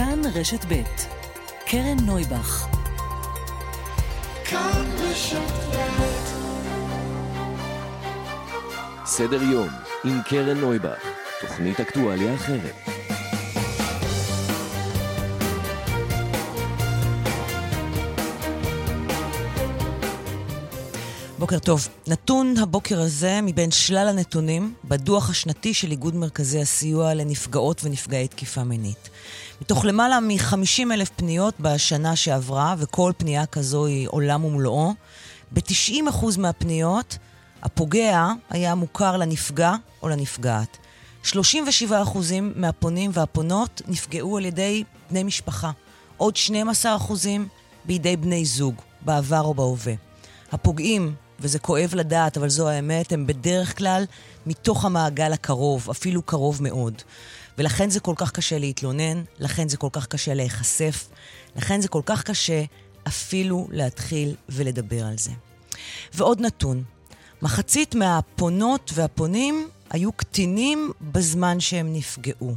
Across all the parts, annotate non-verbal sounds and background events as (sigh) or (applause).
כאן רשת ב' קרן נויבך סדר יום עם קרן נויבך, תוכנית אקטואליה אחרת. בוקר טוב. נתון הבוקר הזה מבין שלל הנתונים בדוח השנתי של איגוד מרכזי הסיוע לנפגעות ונפגעי תקיפה מינית. מתוך למעלה מ-50 אלף פניות בשנה שעברה, וכל פנייה כזו היא עולם ומלואו, ב-90% מהפניות הפוגע היה מוכר לנפגע או לנפגעת. 37% מהפונים והפונות נפגעו על ידי בני משפחה. עוד 12% בידי בני זוג, בעבר או בהווה. הפוגעים, וזה כואב לדעת, אבל זו האמת, הם בדרך כלל מתוך המעגל הקרוב, אפילו קרוב מאוד. ולכן זה כל כך קשה להתלונן, לכן זה כל כך קשה להיחשף, לכן זה כל כך קשה אפילו להתחיל ולדבר על זה. ועוד נתון, מחצית מהפונות והפונים היו קטינים בזמן שהם נפגעו.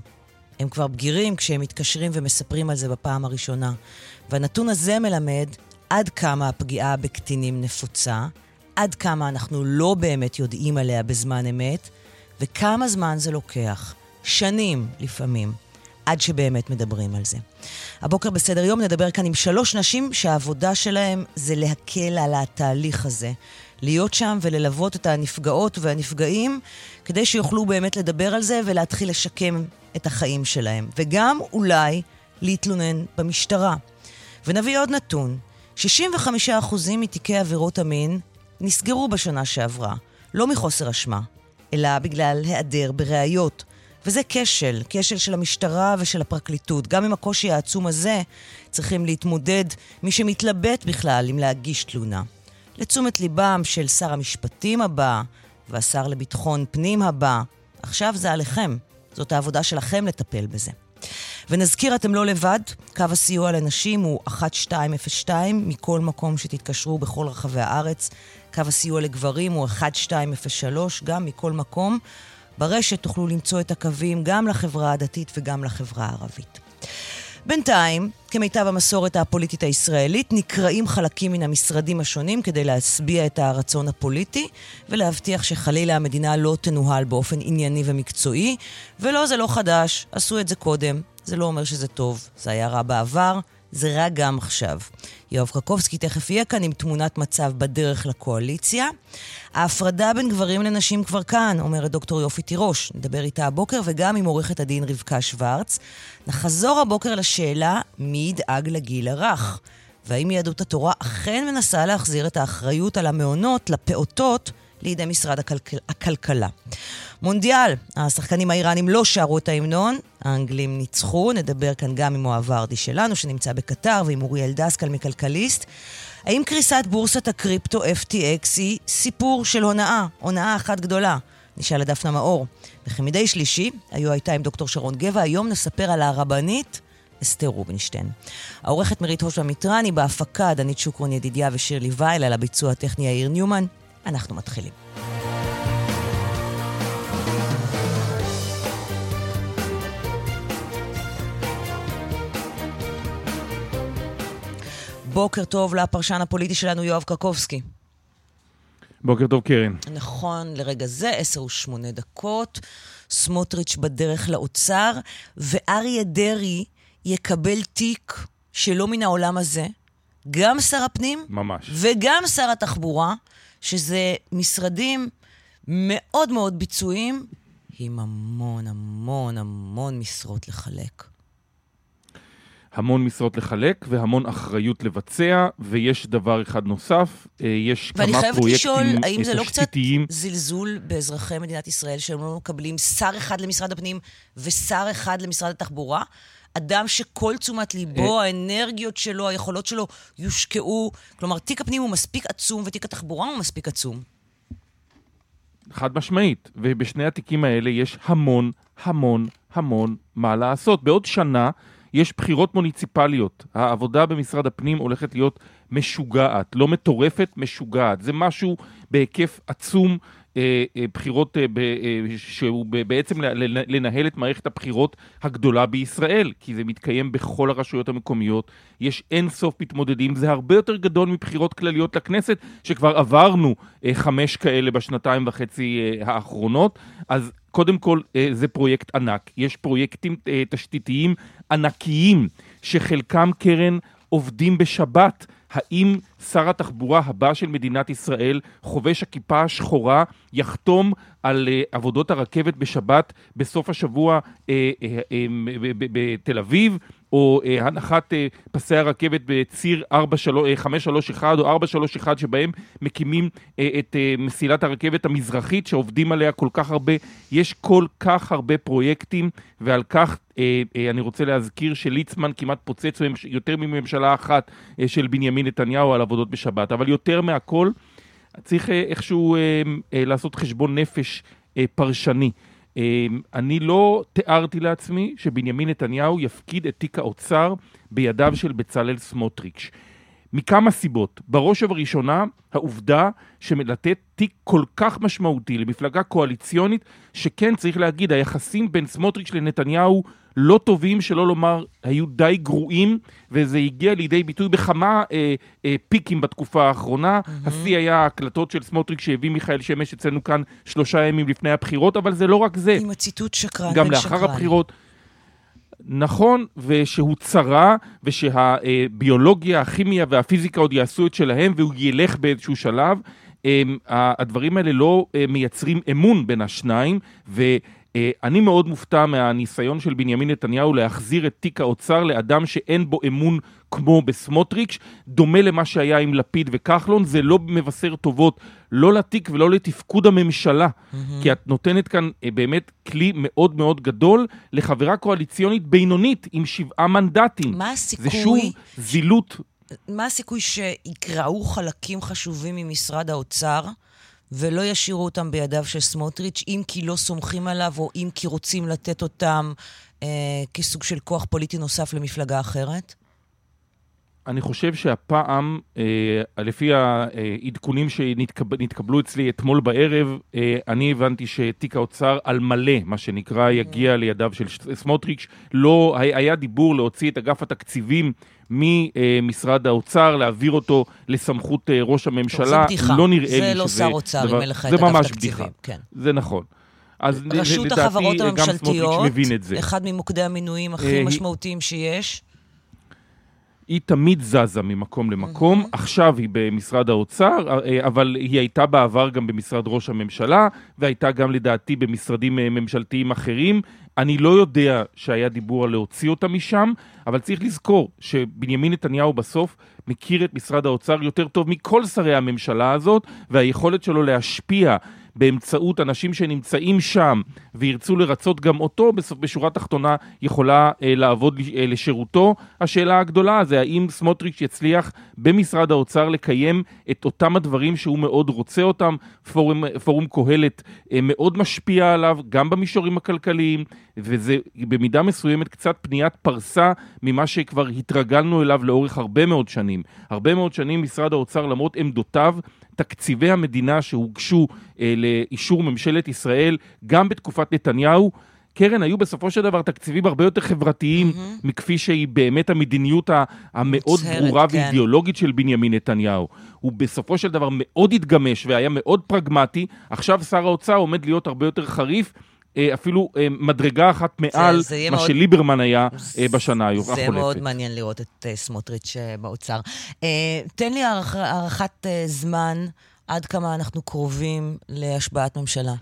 הם כבר בגירים כשהם מתקשרים ומספרים על זה בפעם הראשונה. והנתון הזה מלמד עד כמה הפגיעה בקטינים נפוצה, עד כמה אנחנו לא באמת יודעים עליה בזמן אמת, וכמה זמן זה לוקח. שנים לפעמים, עד שבאמת מדברים על זה. הבוקר בסדר יום נדבר כאן עם שלוש נשים שהעבודה שלהן זה להקל על התהליך הזה. להיות שם וללוות את הנפגעות והנפגעים, כדי שיוכלו באמת לדבר על זה ולהתחיל לשקם את החיים שלהם. וגם אולי להתלונן במשטרה. ונביא עוד נתון, 65% מתיקי עבירות המין נסגרו בשנה שעברה, לא מחוסר אשמה, אלא בגלל היעדר בראיות. וזה כשל, כשל של המשטרה ושל הפרקליטות. גם עם הקושי העצום הזה צריכים להתמודד מי שמתלבט בכלל אם להגיש תלונה. לתשומת ליבם של שר המשפטים הבא והשר לביטחון פנים הבא, עכשיו זה עליכם. זאת העבודה שלכם לטפל בזה. ונזכיר, אתם לא לבד, קו הסיוע לנשים הוא 1202 מכל מקום שתתקשרו בכל רחבי הארץ. קו הסיוע לגברים הוא 1203, גם מכל מקום. ברשת תוכלו למצוא את הקווים גם לחברה הדתית וגם לחברה הערבית. בינתיים, כמיטב המסורת הפוליטית הישראלית, נקראים חלקים מן המשרדים השונים כדי להשביע את הרצון הפוליטי ולהבטיח שחלילה המדינה לא תנוהל באופן ענייני ומקצועי. ולא, זה לא חדש, עשו את זה קודם. זה לא אומר שזה טוב, זה היה רע בעבר, זה רע גם עכשיו. יואב קרקובסקי תכף יהיה כאן עם תמונת מצב בדרך לקואליציה. ההפרדה בין גברים לנשים כבר כאן, אומרת דוקטור יופי תירוש. נדבר איתה הבוקר וגם עם עורכת הדין רבקה שוורץ. נחזור הבוקר לשאלה מי ידאג לגיל הרך. והאם יהדות התורה אכן מנסה להחזיר את האחריות על המעונות לפעוטות לידי משרד הכלכל... הכלכלה. מונדיאל, השחקנים האיראנים לא שרו את ההמנון, האנגלים ניצחו, נדבר כאן גם עם אוהב ורדי שלנו שנמצא בקטר ועם אוריאל דסקל מכלכליסט. האם קריסת בורסת הקריפטו FTX היא סיפור של הונאה, הונאה אחת גדולה? נשאל לדפנה מאור. וכמדי שלישי, היו הייתה עם דוקטור שרון גבע, היום נספר על הרבנית אסתר רובינשטיין. העורכת מרית הושע מיטרני בהפקה, דנית שוקרון ידידיה ושירלי וייל, על הביצוע הטכני יאיר ניומן. אנחנו מתחילים. בוקר טוב לפרשן הפוליטי שלנו, יואב קרקובסקי. בוקר טוב, קרן. נכון, לרגע זה, עשר ושמונה דקות, סמוטריץ' בדרך לאוצר, ואריה דרעי יקבל תיק שלא מן העולם הזה. גם שר הפנים, ממש. וגם שר התחבורה, שזה משרדים מאוד מאוד ביצועיים, עם המון המון המון משרות לחלק. המון משרות לחלק והמון אחריות לבצע, ויש דבר אחד נוסף, אה, יש כמה פרויקטים תשתיתיים. ואני חייבת לשאול, האם זה לא קצת זלזול באזרחי מדינת ישראל, שהם לא מקבלים שר אחד למשרד הפנים ושר אחד למשרד התחבורה? אדם שכל תשומת ליבו, אה. האנרגיות שלו, היכולות שלו, יושקעו. כלומר, תיק הפנים הוא מספיק עצום ותיק התחבורה הוא מספיק עצום. חד משמעית, ובשני התיקים האלה יש המון, המון, המון מה לעשות. בעוד שנה יש בחירות מוניציפליות. העבודה במשרד הפנים הולכת להיות משוגעת, לא מטורפת, משוגעת. זה משהו בהיקף עצום. אה, אה, בחירות, אה, שהוא בעצם לנהל את מערכת הבחירות הגדולה בישראל, כי זה מתקיים בכל הרשויות המקומיות, יש אין סוף מתמודדים, זה הרבה יותר גדול מבחירות כלליות לכנסת, שכבר עברנו חמש כאלה בשנתיים וחצי האחרונות, אז קודם כל זה פרויקט ענק, יש פרויקטים תשתיתיים ענקיים, שחלקם קרן עובדים בשבת. האם שר התחבורה הבא של מדינת ישראל, חובש הכיפה השחורה, יחתום על uh, עבודות הרכבת בשבת בסוף השבוע uh, uh, בתל אביב, או uh, הנחת uh, פסי הרכבת בציר 531 או 431 שבהם מקימים uh, את uh, מסילת הרכבת המזרחית שעובדים עליה כל כך הרבה. יש כל כך הרבה פרויקטים ועל כך uh, uh, אני רוצה להזכיר שליצמן כמעט פוצץ יותר מממשלה אחת uh, של בנימין נתניהו על עבודות בשבת, אבל יותר מהכל צריך uh, איכשהו uh, uh, לעשות חשבון נפש uh, פרשני. אמ, אני לא תיארתי לעצמי שבנימין נתניהו יפקיד את תיק האוצר בידיו של בצלאל סמוטריץ'. מכמה סיבות. בראש ובראשונה, העובדה שלתת תיק כל כך משמעותי למפלגה קואליציונית, שכן, צריך להגיד, היחסים בין סמוטריץ' לנתניהו לא טובים, שלא לומר, היו די גרועים, וזה הגיע לידי ביטוי בכמה אה, אה, פיקים בתקופה האחרונה. Mm-hmm. השיא היה ההקלטות של סמוטריץ' שהביא מיכאל שמש אצלנו כאן שלושה ימים לפני הבחירות, אבל זה לא רק זה. עם הציטוט שקרן גם לאחר שקרן. הבחירות. נכון, ושהוא צרה, ושהביולוגיה, הכימיה והפיזיקה עוד יעשו את שלהם, והוא ילך באיזשהו שלב. אמ, הדברים האלה לא אה, מייצרים אמון בין השניים, ואני מאוד מופתע מהניסיון של בנימין נתניהו להחזיר את תיק האוצר לאדם שאין בו אמון כמו בסמוטריץ', דומה למה שהיה עם לפיד וכחלון, זה לא מבשר טובות לא לתיק ולא לתפקוד הממשלה, mm-hmm. כי את נותנת כאן אה, באמת כלי מאוד מאוד גדול לחברה קואליציונית בינונית עם שבעה מנדטים. מה הסיכוי... זה שוב זילות. מה הסיכוי שיקראו חלקים חשובים ממשרד האוצר? ולא ישאירו אותם בידיו של סמוטריץ', אם כי לא סומכים עליו, או אם כי רוצים לתת אותם אה, כסוג של כוח פוליטי נוסף למפלגה אחרת? אני חושב שהפעם, אה, לפי העדכונים שנתקבלו אצלי אתמול בערב, אה, אני הבנתי שתיק האוצר על מלא, מה שנקרא, יגיע לידיו של סמוטריץ'. לא, היה דיבור להוציא את אגף התקציבים ממשרד האוצר, להעביר אותו לסמכות אה, ראש הממשלה. זה בדיחה. לא נראה לי שזה... זה לא שר אוצר אם אין לך את אגף התקציבים. כן. זה נכון. אז רשות לדעתי, החברות הממשלתיות, אחד ממוקדי המינויים הכי אה, משמעותיים שיש. היא תמיד זזה ממקום למקום, mm-hmm. עכשיו היא במשרד האוצר, אה, אבל היא הייתה בעבר גם במשרד ראש הממשלה, והייתה גם לדעתי במשרדים אה, ממשלתיים אחרים. אני לא יודע שהיה דיבור על להוציא אותה משם, אבל צריך לזכור שבנימין נתניהו בסוף מכיר את משרד האוצר יותר טוב מכל שרי הממשלה הזאת, והיכולת שלו להשפיע באמצעות אנשים שנמצאים שם וירצו לרצות גם אותו, בשורה התחתונה יכולה אה, לעבוד אה, לשירותו. השאלה הגדולה זה האם סמוטריץ' יצליח במשרד האוצר לקיים את אותם הדברים שהוא מאוד רוצה אותם. פורום, פורום קהלת אה, מאוד משפיע עליו, גם במישורים הכלכליים, וזה במידה מסוימת קצת פניית פרסה ממה שכבר התרגלנו אליו לאורך הרבה מאוד שנים. הרבה מאוד שנים משרד האוצר, למרות עמדותיו, תקציבי המדינה שהוגשו אה, לאישור ממשלת ישראל, גם בתקופת נתניהו, קרן, היו בסופו של דבר תקציבים הרבה יותר חברתיים mm-hmm. מכפי שהיא באמת המדיניות המאוד מוצהרת, ברורה כן. ואידיאולוגית של בנימין נתניהו. הוא בסופו של דבר מאוד התגמש והיה מאוד פרגמטי, עכשיו שר האוצר עומד להיות הרבה יותר חריף. אה, אפילו אה, מדרגה אחת מעל זה, זה מה מאוד... שליברמן היה זה, בשנה החולפת. זה מאוד מעניין לראות את סמוטריץ' באוצר. תן לי הערכת זמן עד כמה אנחנו קרובים להשבעת ממשלה.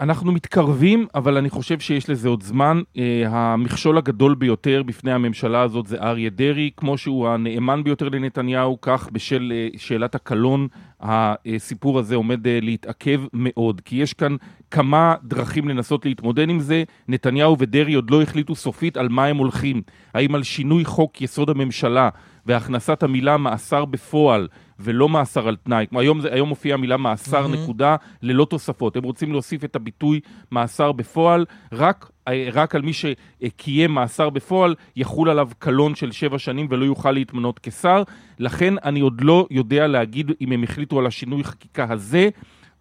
אנחנו מתקרבים, אבל אני חושב שיש לזה עוד זמן. Uh, המכשול הגדול ביותר בפני הממשלה הזאת זה אריה דרעי, כמו שהוא הנאמן ביותר לנתניהו, כך בשל uh, שאלת הקלון, הסיפור הזה עומד uh, להתעכב מאוד. כי יש כאן כמה דרכים לנסות להתמודד עם זה. נתניהו ודרעי עוד לא החליטו סופית על מה הם הולכים. האם על שינוי חוק יסוד הממשלה והכנסת המילה מאסר בפועל ולא מאסר על תנאי. כמו היום, היום מופיעה המילה מאסר mm-hmm. נקודה ללא תוספות. הם רוצים להוסיף את הביטוי מאסר בפועל, רק, רק על מי שקיים מאסר בפועל יחול עליו קלון של שבע שנים ולא יוכל להתמנות כשר. לכן אני עוד לא יודע להגיד אם הם החליטו על השינוי חקיקה הזה.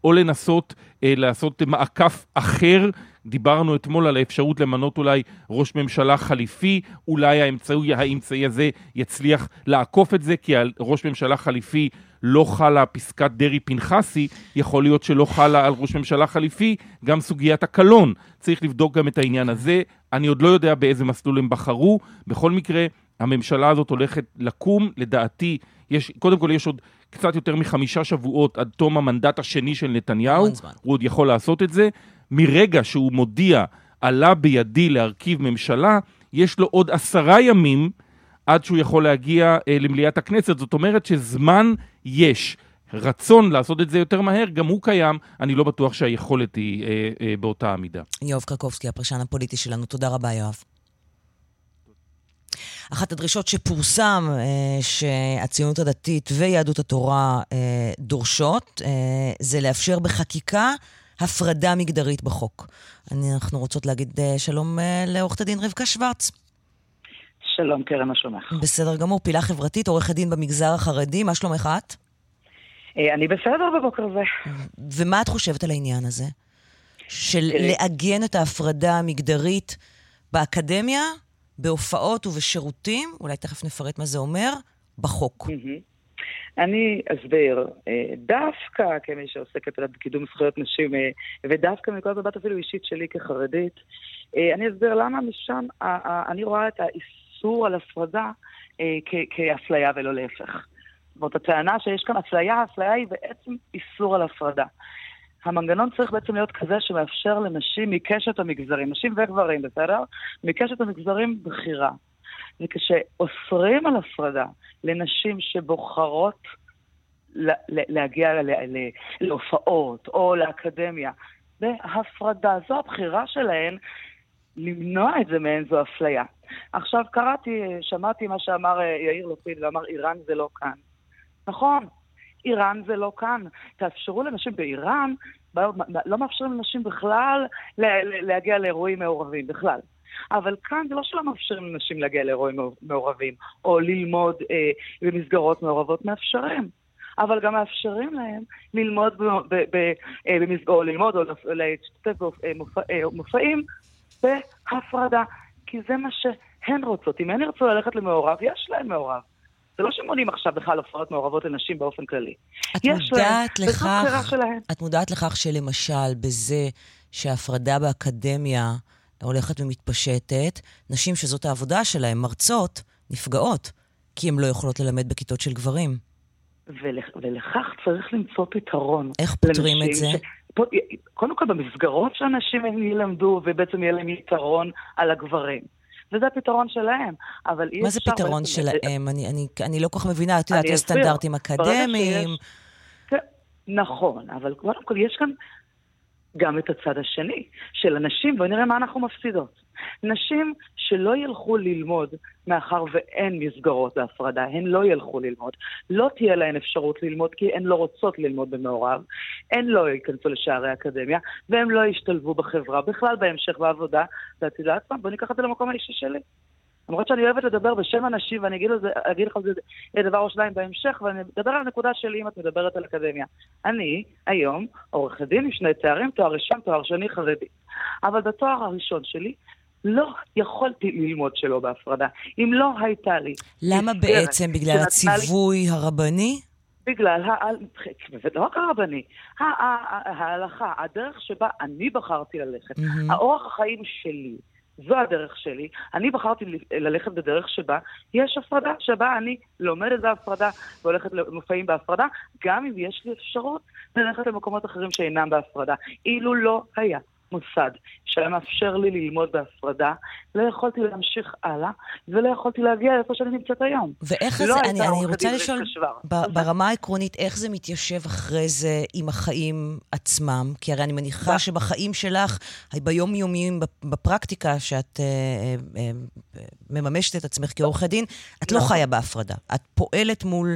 או לנסות אה, לעשות מעקף אחר. דיברנו אתמול על האפשרות למנות אולי ראש ממשלה חליפי, אולי האמצעי, האמצעי הזה יצליח לעקוף את זה, כי ראש ממשלה חליפי לא חלה פסקת דרעי-פנחסי, יכול להיות שלא חלה על ראש ממשלה חליפי גם סוגיית הקלון. צריך לבדוק גם את העניין הזה. אני עוד לא יודע באיזה מסלול הם בחרו. בכל מקרה, הממשלה הזאת הולכת לקום, לדעתי, יש, קודם כל יש עוד קצת יותר מחמישה שבועות עד תום המנדט השני של נתניהו, הוא עוד יכול לעשות את זה. מרגע שהוא מודיע, עלה בידי להרכיב ממשלה, יש לו עוד עשרה ימים עד שהוא יכול להגיע אה, למליאת הכנסת. זאת אומרת שזמן יש. רצון לעשות את זה יותר מהר, גם הוא קיים, אני לא בטוח שהיכולת היא אה, אה, באותה המידה. יואב קרקובסקי, הפרשן הפוליטי שלנו, תודה רבה, יואב. אחת הדרישות שפורסם אה, שהציונות הדתית ויהדות התורה אה, דורשות, אה, זה לאפשר בחקיקה הפרדה מגדרית בחוק. אנחנו רוצות להגיד אה, שלום אה, לעורכת הדין רבקה שוורץ. שלום, קרן, מה שלומך? בסדר גמור, פעילה חברתית, עורכת דין במגזר החרדי, מה שלומך את? אה, אני בסדר בבוקר זה. ומה את חושבת על העניין הזה? של לעגן את ההפרדה המגדרית באקדמיה, בהופעות ובשירותים, אולי תכף נפרט מה זה אומר, בחוק. אני אסביר, אה, דווקא כמי שעוסקת בקידום זכויות נשים, אה, ודווקא מנקודת מבט אפילו אישית שלי כחרדית, אני אסביר למה משם אני רואה את האיסור על הפרדה כאפליה ולא להפך. זאת אומרת, הטענה שיש כאן אפליה, האפליה היא בעצם איסור על הפרדה. המנגנון צריך בעצם להיות כזה שמאפשר לנשים מקשת המגזרים, נשים וגברים, בסדר? מקשת המגזרים בחירה. וכשאוסרים על הפרדה לנשים שבוחרות להגיע להופעות או לאקדמיה, בהפרדה, זו הבחירה שלהן, למנוע את זה מהן זו אפליה. עכשיו קראתי, שמעתי מה שאמר אה, יאיר לפיד ואמר איראן זה לא כאן. נכון, איראן זה לא כאן. תאפשרו לנשים באיראן, לא מאפשרים לנשים בכלל להגיע לאירועים מעורבים, בכלל. אבל כאן זה לא שלא מאפשרים לנשים להגיע לאירועים מעורבים, או ללמוד אה, במסגרות מעורבות, מאפשרים. אבל גם מאפשרים להם ללמוד אה, במסגרות, ללמוד או להשתתף במופעים אה, בהפרדה, כי זה מה שהן רוצות. אם הן ירצו ללכת למעורב, יש להן מעורב. זה לא שמונים עכשיו בכלל הופעות מעורבות לנשים באופן כללי. את מודעת להם, לכך, את מודעת לכך שלמשל בזה שההפרדה באקדמיה הולכת ומתפשטת, נשים שזאת העבודה שלהן, מרצות, נפגעות, כי הן לא יכולות ללמד בכיתות של גברים. ולכ, ולכך צריך למצוא פתרון. איך פותרים את זה? ש... קודם כל במסגרות שאנשים ילמדו ובעצם יהיה להם יתרון על הגברים. וזה הפתרון שלהם. אבל אי אפשר... מה זה פתרון שלהם? אני, אני, אני לא כל כך מבינה, את יודעת, יש סטנדרטים אקדמיים. כן, נכון, אבל קודם כל יש כאן גם את הצד השני של אנשים, בואי נראה מה אנחנו מפסידות. נשים שלא ילכו ללמוד מאחר ואין מסגרות בהפרדה, הן לא ילכו ללמוד. לא תהיה להן אפשרות ללמוד כי הן לא רוצות ללמוד במעורב, הן לא ייכנסו לשערי האקדמיה, והן לא ישתלבו בחברה, בכלל בהמשך בעבודה. ואת יודעת מה? בוא ניקח את זה למקום האישי שלי. למרות שאני אוהבת לדבר בשם אנשים, ואני אגיד, לזה, אגיד לך על זה דבר או שניים בהמשך, ואני אדבר על הנקודה שלי אם את מדברת על אקדמיה. אני, היום, עורכת דין עם שני תארים, תואר ראשון, תואר שני, חרדי. אבל בתואר הראשון שלי, לא יכולתי ללמוד שלא בהפרדה. אם לא הייתה לי... למה בעצם? בגלל הציווי לי... הרבני? בגלל, לא רק הרבני, ההלכה, הדרך שבה אני בחרתי ללכת, mm-hmm. האורח החיים שלי, זו הדרך שלי. אני בחרתי ללכת בדרך שבה יש הפרדה, שבה אני לומדת בהפרדה והולכת למופעים בהפרדה, גם אם יש לי אפשרות ללכת למקומות אחרים שאינם בהפרדה. אילו לא היה מוסד שהיה מאפשר לי ללמוד בהפרדה, לא יכולתי להמשיך הלאה, ולא יכולתי להגיע לאיפה שאני נמצאת היום. ואיך לא זה, אני, אני רוצה לשאול, ב- ברמה העקרונית, איך זה מתיישב אחרי זה עם החיים עצמם? כי הרי אני מניחה שבחיים שלך, ביום-יומיים, בפרקטיקה שאת אה, אה, אה, מממשת את עצמך כעורכת דין, את לא נכון. חיה בהפרדה. את פועלת מול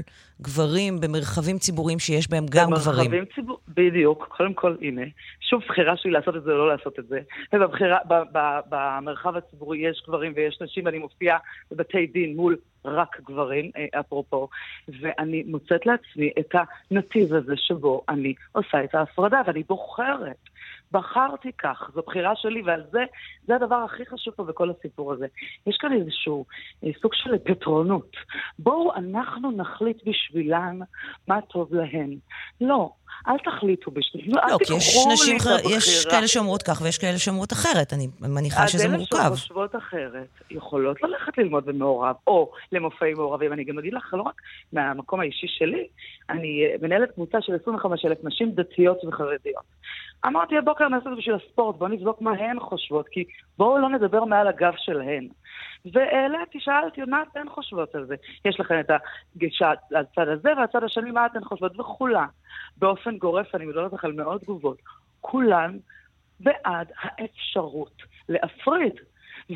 גברים במרחבים ציבוריים שיש בהם גם גברים. במרחבים ציבוריים, בדיוק. קודם כל, הנה, שוב, בחירה שלי לעשות את זה לא לעשות את זה. ובבחירה, ב, ב, במרחב הציבורי יש גברים ויש נשים, ואני מופיעה בבתי דין מול רק גברים, אה, אפרופו, ואני מוצאת לעצמי את הנתיב הזה שבו אני עושה את ההפרדה, ואני בוחרת. בחרתי כך, זו בחירה שלי, ועל זה, זה הדבר הכי חשוב פה בכל הסיפור הזה. יש כאן איזשהו אה, סוג של פטרונות. בואו אנחנו נחליט בשבילן מה טוב להן. לא, אל תחליטו בשבילן. לא, כי יש נשים. יש כאלה שאומרות כך ויש כאלה שאומרות אחרת, אני מניחה שזה מורכב. אז אלה שחושבות אחרת יכולות ללכת ללמוד במעורב, או למופעים מעורבים. אני גם אגיד לך, לא רק מהמקום האישי שלי, אני אה, מנהלת קבוצה של 25,000 נשים דתיות וחרדיות. אמרתי הבוקר נעשה את זה בשביל הספורט, בואו נבדוק מה הן חושבות, כי בואו לא נדבר מעל הגב שלהן. והעליתי, שאלתי, מה אתן חושבות על זה? יש לכן את הגישה הצד הזה, והצד השני, מה אתן חושבות? וכולן, באופן גורף, אני מדברת לך על מאות תגובות, כולן בעד האפשרות להפריד,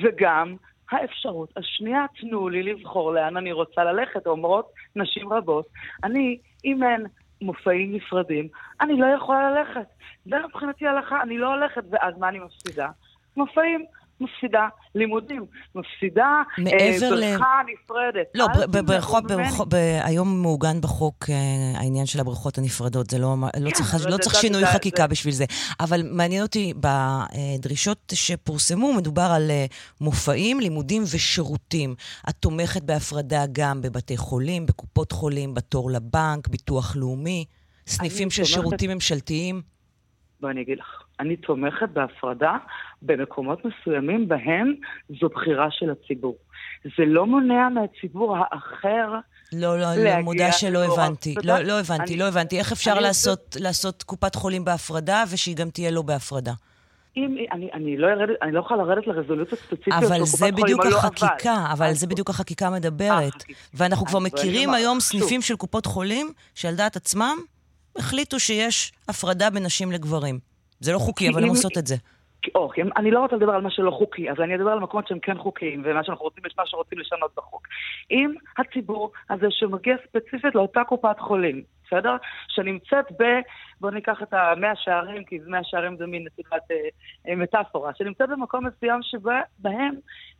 וגם האפשרות השנייה, תנו לי לבחור לאן אני רוצה ללכת, אומרות נשים רבות. אני, אם אין מופעים נפרדים, אני לא יכולה ללכת. זה מבחינתי הלכה, אני לא הולכת, ואז מה אני מפסידה? מופעים. מפסידה לימודים, מפסידה אה, מעבר אה, בריכה ל... נפרדת. לא, בבריכות, היום מעוגן בחוק אה, העניין של הבריכות הנפרדות, זה לא, לא כן, צריך, לא צריך שינוי חקיקה זה... בשביל זה. אבל מעניין אותי, בדרישות שפורסמו, מדובר על אה, מופעים, לימודים ושירותים. את תומכת בהפרדה גם בבתי חולים, בקופות חולים, בתור לבנק, ביטוח לאומי, סניפים של תומכת... שירותים ממשלתיים? בואי אני אגיד לך. אני תומכת בהפרדה במקומות מסוימים בהם זו בחירה של הציבור. זה לא מונע מהציבור האחר לא, לא, אני מודה שלא הבנתי. לא, לא הבנתי, לא הבנתי. איך אפשר לעשות, לעשות קופת חולים בהפרדה ושהיא גם תהיה לא בהפרדה? אם, אני, אני, לא ירד, אני לא יכולה לרדת לרזולוציות ספציפיות אבל זה בדיוק לא החקיקה, אבל, אבל זה בדיוק החקיקה מדברת. החקיקה. ואנחנו כבר מכירים היום סניפים של קופות חולים, שעל דעת עצמם החליטו שיש הפרדה בין נשים לגברים. זה לא חוקי, אבל הם עושות את זה. או, אני לא רוצה לדבר על מה שלא חוקי, אז אני אדבר על מקומות שהם כן חוקיים, ומה שאנחנו רוצים, יש מה שרוצים לשנות בחוק. אם הציבור הזה שמגיע ספציפית לאותה קופת חולים, בסדר? שנמצאת ב... בואו ניקח את המאה שערים, כי מאה שערים זה מין נסיבת אה, אה, מטאפורה, שנמצאת במקום מסוים שבהם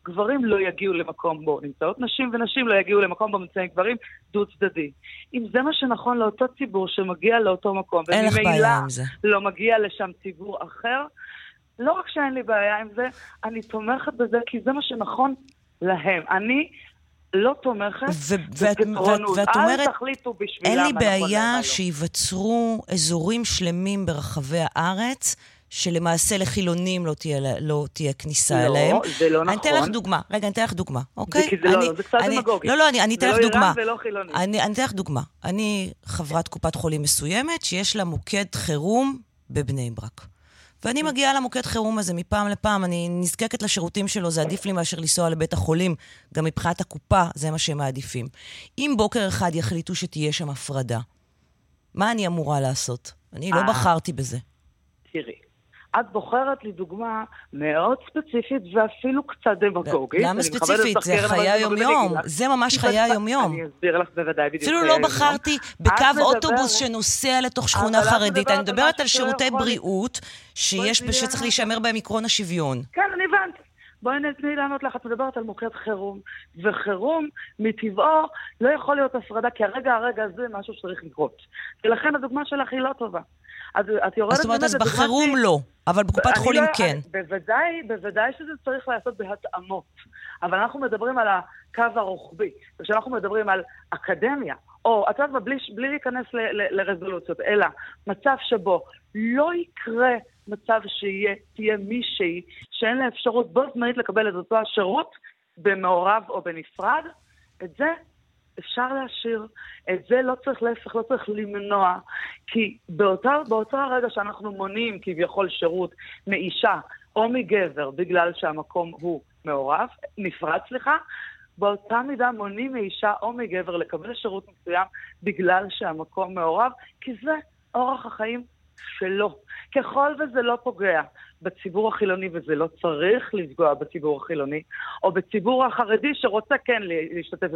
גברים לא יגיעו למקום בו נמצאות נשים, ונשים לא יגיעו למקום בו נמצאים גברים דו צדדי. אם זה מה שנכון לאותו ציבור שמגיע לאותו מקום, וממילא לא מגיע לשם ציבור אחר, לא רק שאין לי בעיה עם זה, אני תומכת בזה כי זה מה שנכון להם. אני לא תומכת בפתרונות. ואת אומרת, אל תחליטו בשבילם. אין לי בעיה שייווצרו אזורים שלמים ברחבי הארץ. שלמעשה לחילונים לא תהיה, לא תהיה כניסה לא, אליהם. לא, זה לא נכון. אני אתן לך דוגמה. רגע, אני אתן לך דוגמה, אוקיי? זה, זה, אני, לא, זה קצת דמגוגי. לא, לא, אני, אני אתן לך דוגמה. זה לא איראן ולא חילונים. אני, אני אתן לך דוגמה. אני חברת קופת חולים מסוימת, שיש לה מוקד חירום בבני ברק. ואני מגיעה למוקד חירום הזה מפעם לפעם, אני נזקקת לשירותים שלו, זה עדיף לי מאשר לנסוע לבית החולים. גם מבחינת הקופה, זה מה שהם מעדיפים. אם בוקר אחד יחליטו שתהיה שם הפרדה, מה אני אמורה לעשות? אני לא אה. בחרתי בזה. תראי, את בוחרת לי דוגמה מאוד ספציפית ואפילו קצת דמגוגית. למה ספציפית? זה חיי היום-יום. זה ממש חיי היום-יום. אני אסביר לך בוודאי בדיוק. אפילו לא בחרתי בקו אוטובוס שנוסע לתוך שכונה חרדית. אני מדברת על שירותי בריאות שצריך להישמר בהם עקרון השוויון. כן, אני הבנתי. בואי תני לענות לך, את מדברת על מוקד חירום, וחירום מטבעו לא יכול להיות הפרדה, כי הרגע הרגע הזה משהו שצריך לקרות. ולכן הדוגמה שלך היא לא טובה. אז את יורדת... זאת אומרת, אז בחירום לא, אבל בקופת חולים לא, כן. בוודאי, בוודאי שזה צריך לעשות בהתאמות. אבל אנחנו מדברים על הקו הרוחבי. וכשאנחנו מדברים על אקדמיה, או, את יודעת מה, בלי, בלי להיכנס ל, ל, לרזולוציות, אלא מצב שבו לא יקרה מצב שתהיה מישהי שאין לה אפשרות בו זמנית לקבל את אותו השירות במעורב או בנפרד, את זה אפשר להשאיר. את זה לא צריך, להפך, לא צריך למנוע, כי באותו, באותו הרגע שאנחנו מונעים כביכול שירות מאישה או מגבר בגלל שהמקום הוא מעורב, נפרד, סליחה, באותה מידה מונעים מאישה או מגבר לקבל שירות מסוים בגלל שהמקום מעורב, כי זה אורח החיים שלו. ככל וזה לא פוגע בציבור החילוני, וזה לא צריך לפגוע בציבור החילוני, או בציבור החרדי שרוצה כן להשתתף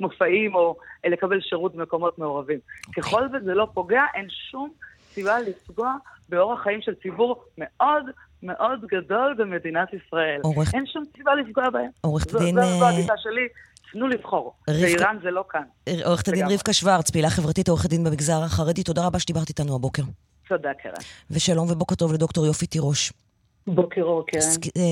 במופעים או לקבל שירות במקומות מעורבים. Okay. אוקיי. ככל וזה לא פוגע, אין שום סיבה לפגוע באורח חיים של ציבור מאוד מאוד גדול במדינת ישראל. עורך... אין שום סיבה לפגוע בהם. עורכת דין... זו הגישה שלי. תנו לבחור. ואיראן זה לא כאן. עורכת הדין רבקה שוורץ, פעילה חברתית, עורכת דין במגזר החרדי, תודה רבה שדיברת איתנו הבוקר. תודה, קרן. ושלום ובוקר טוב לדוקטור יופי תירוש. בוקר אור, קרן.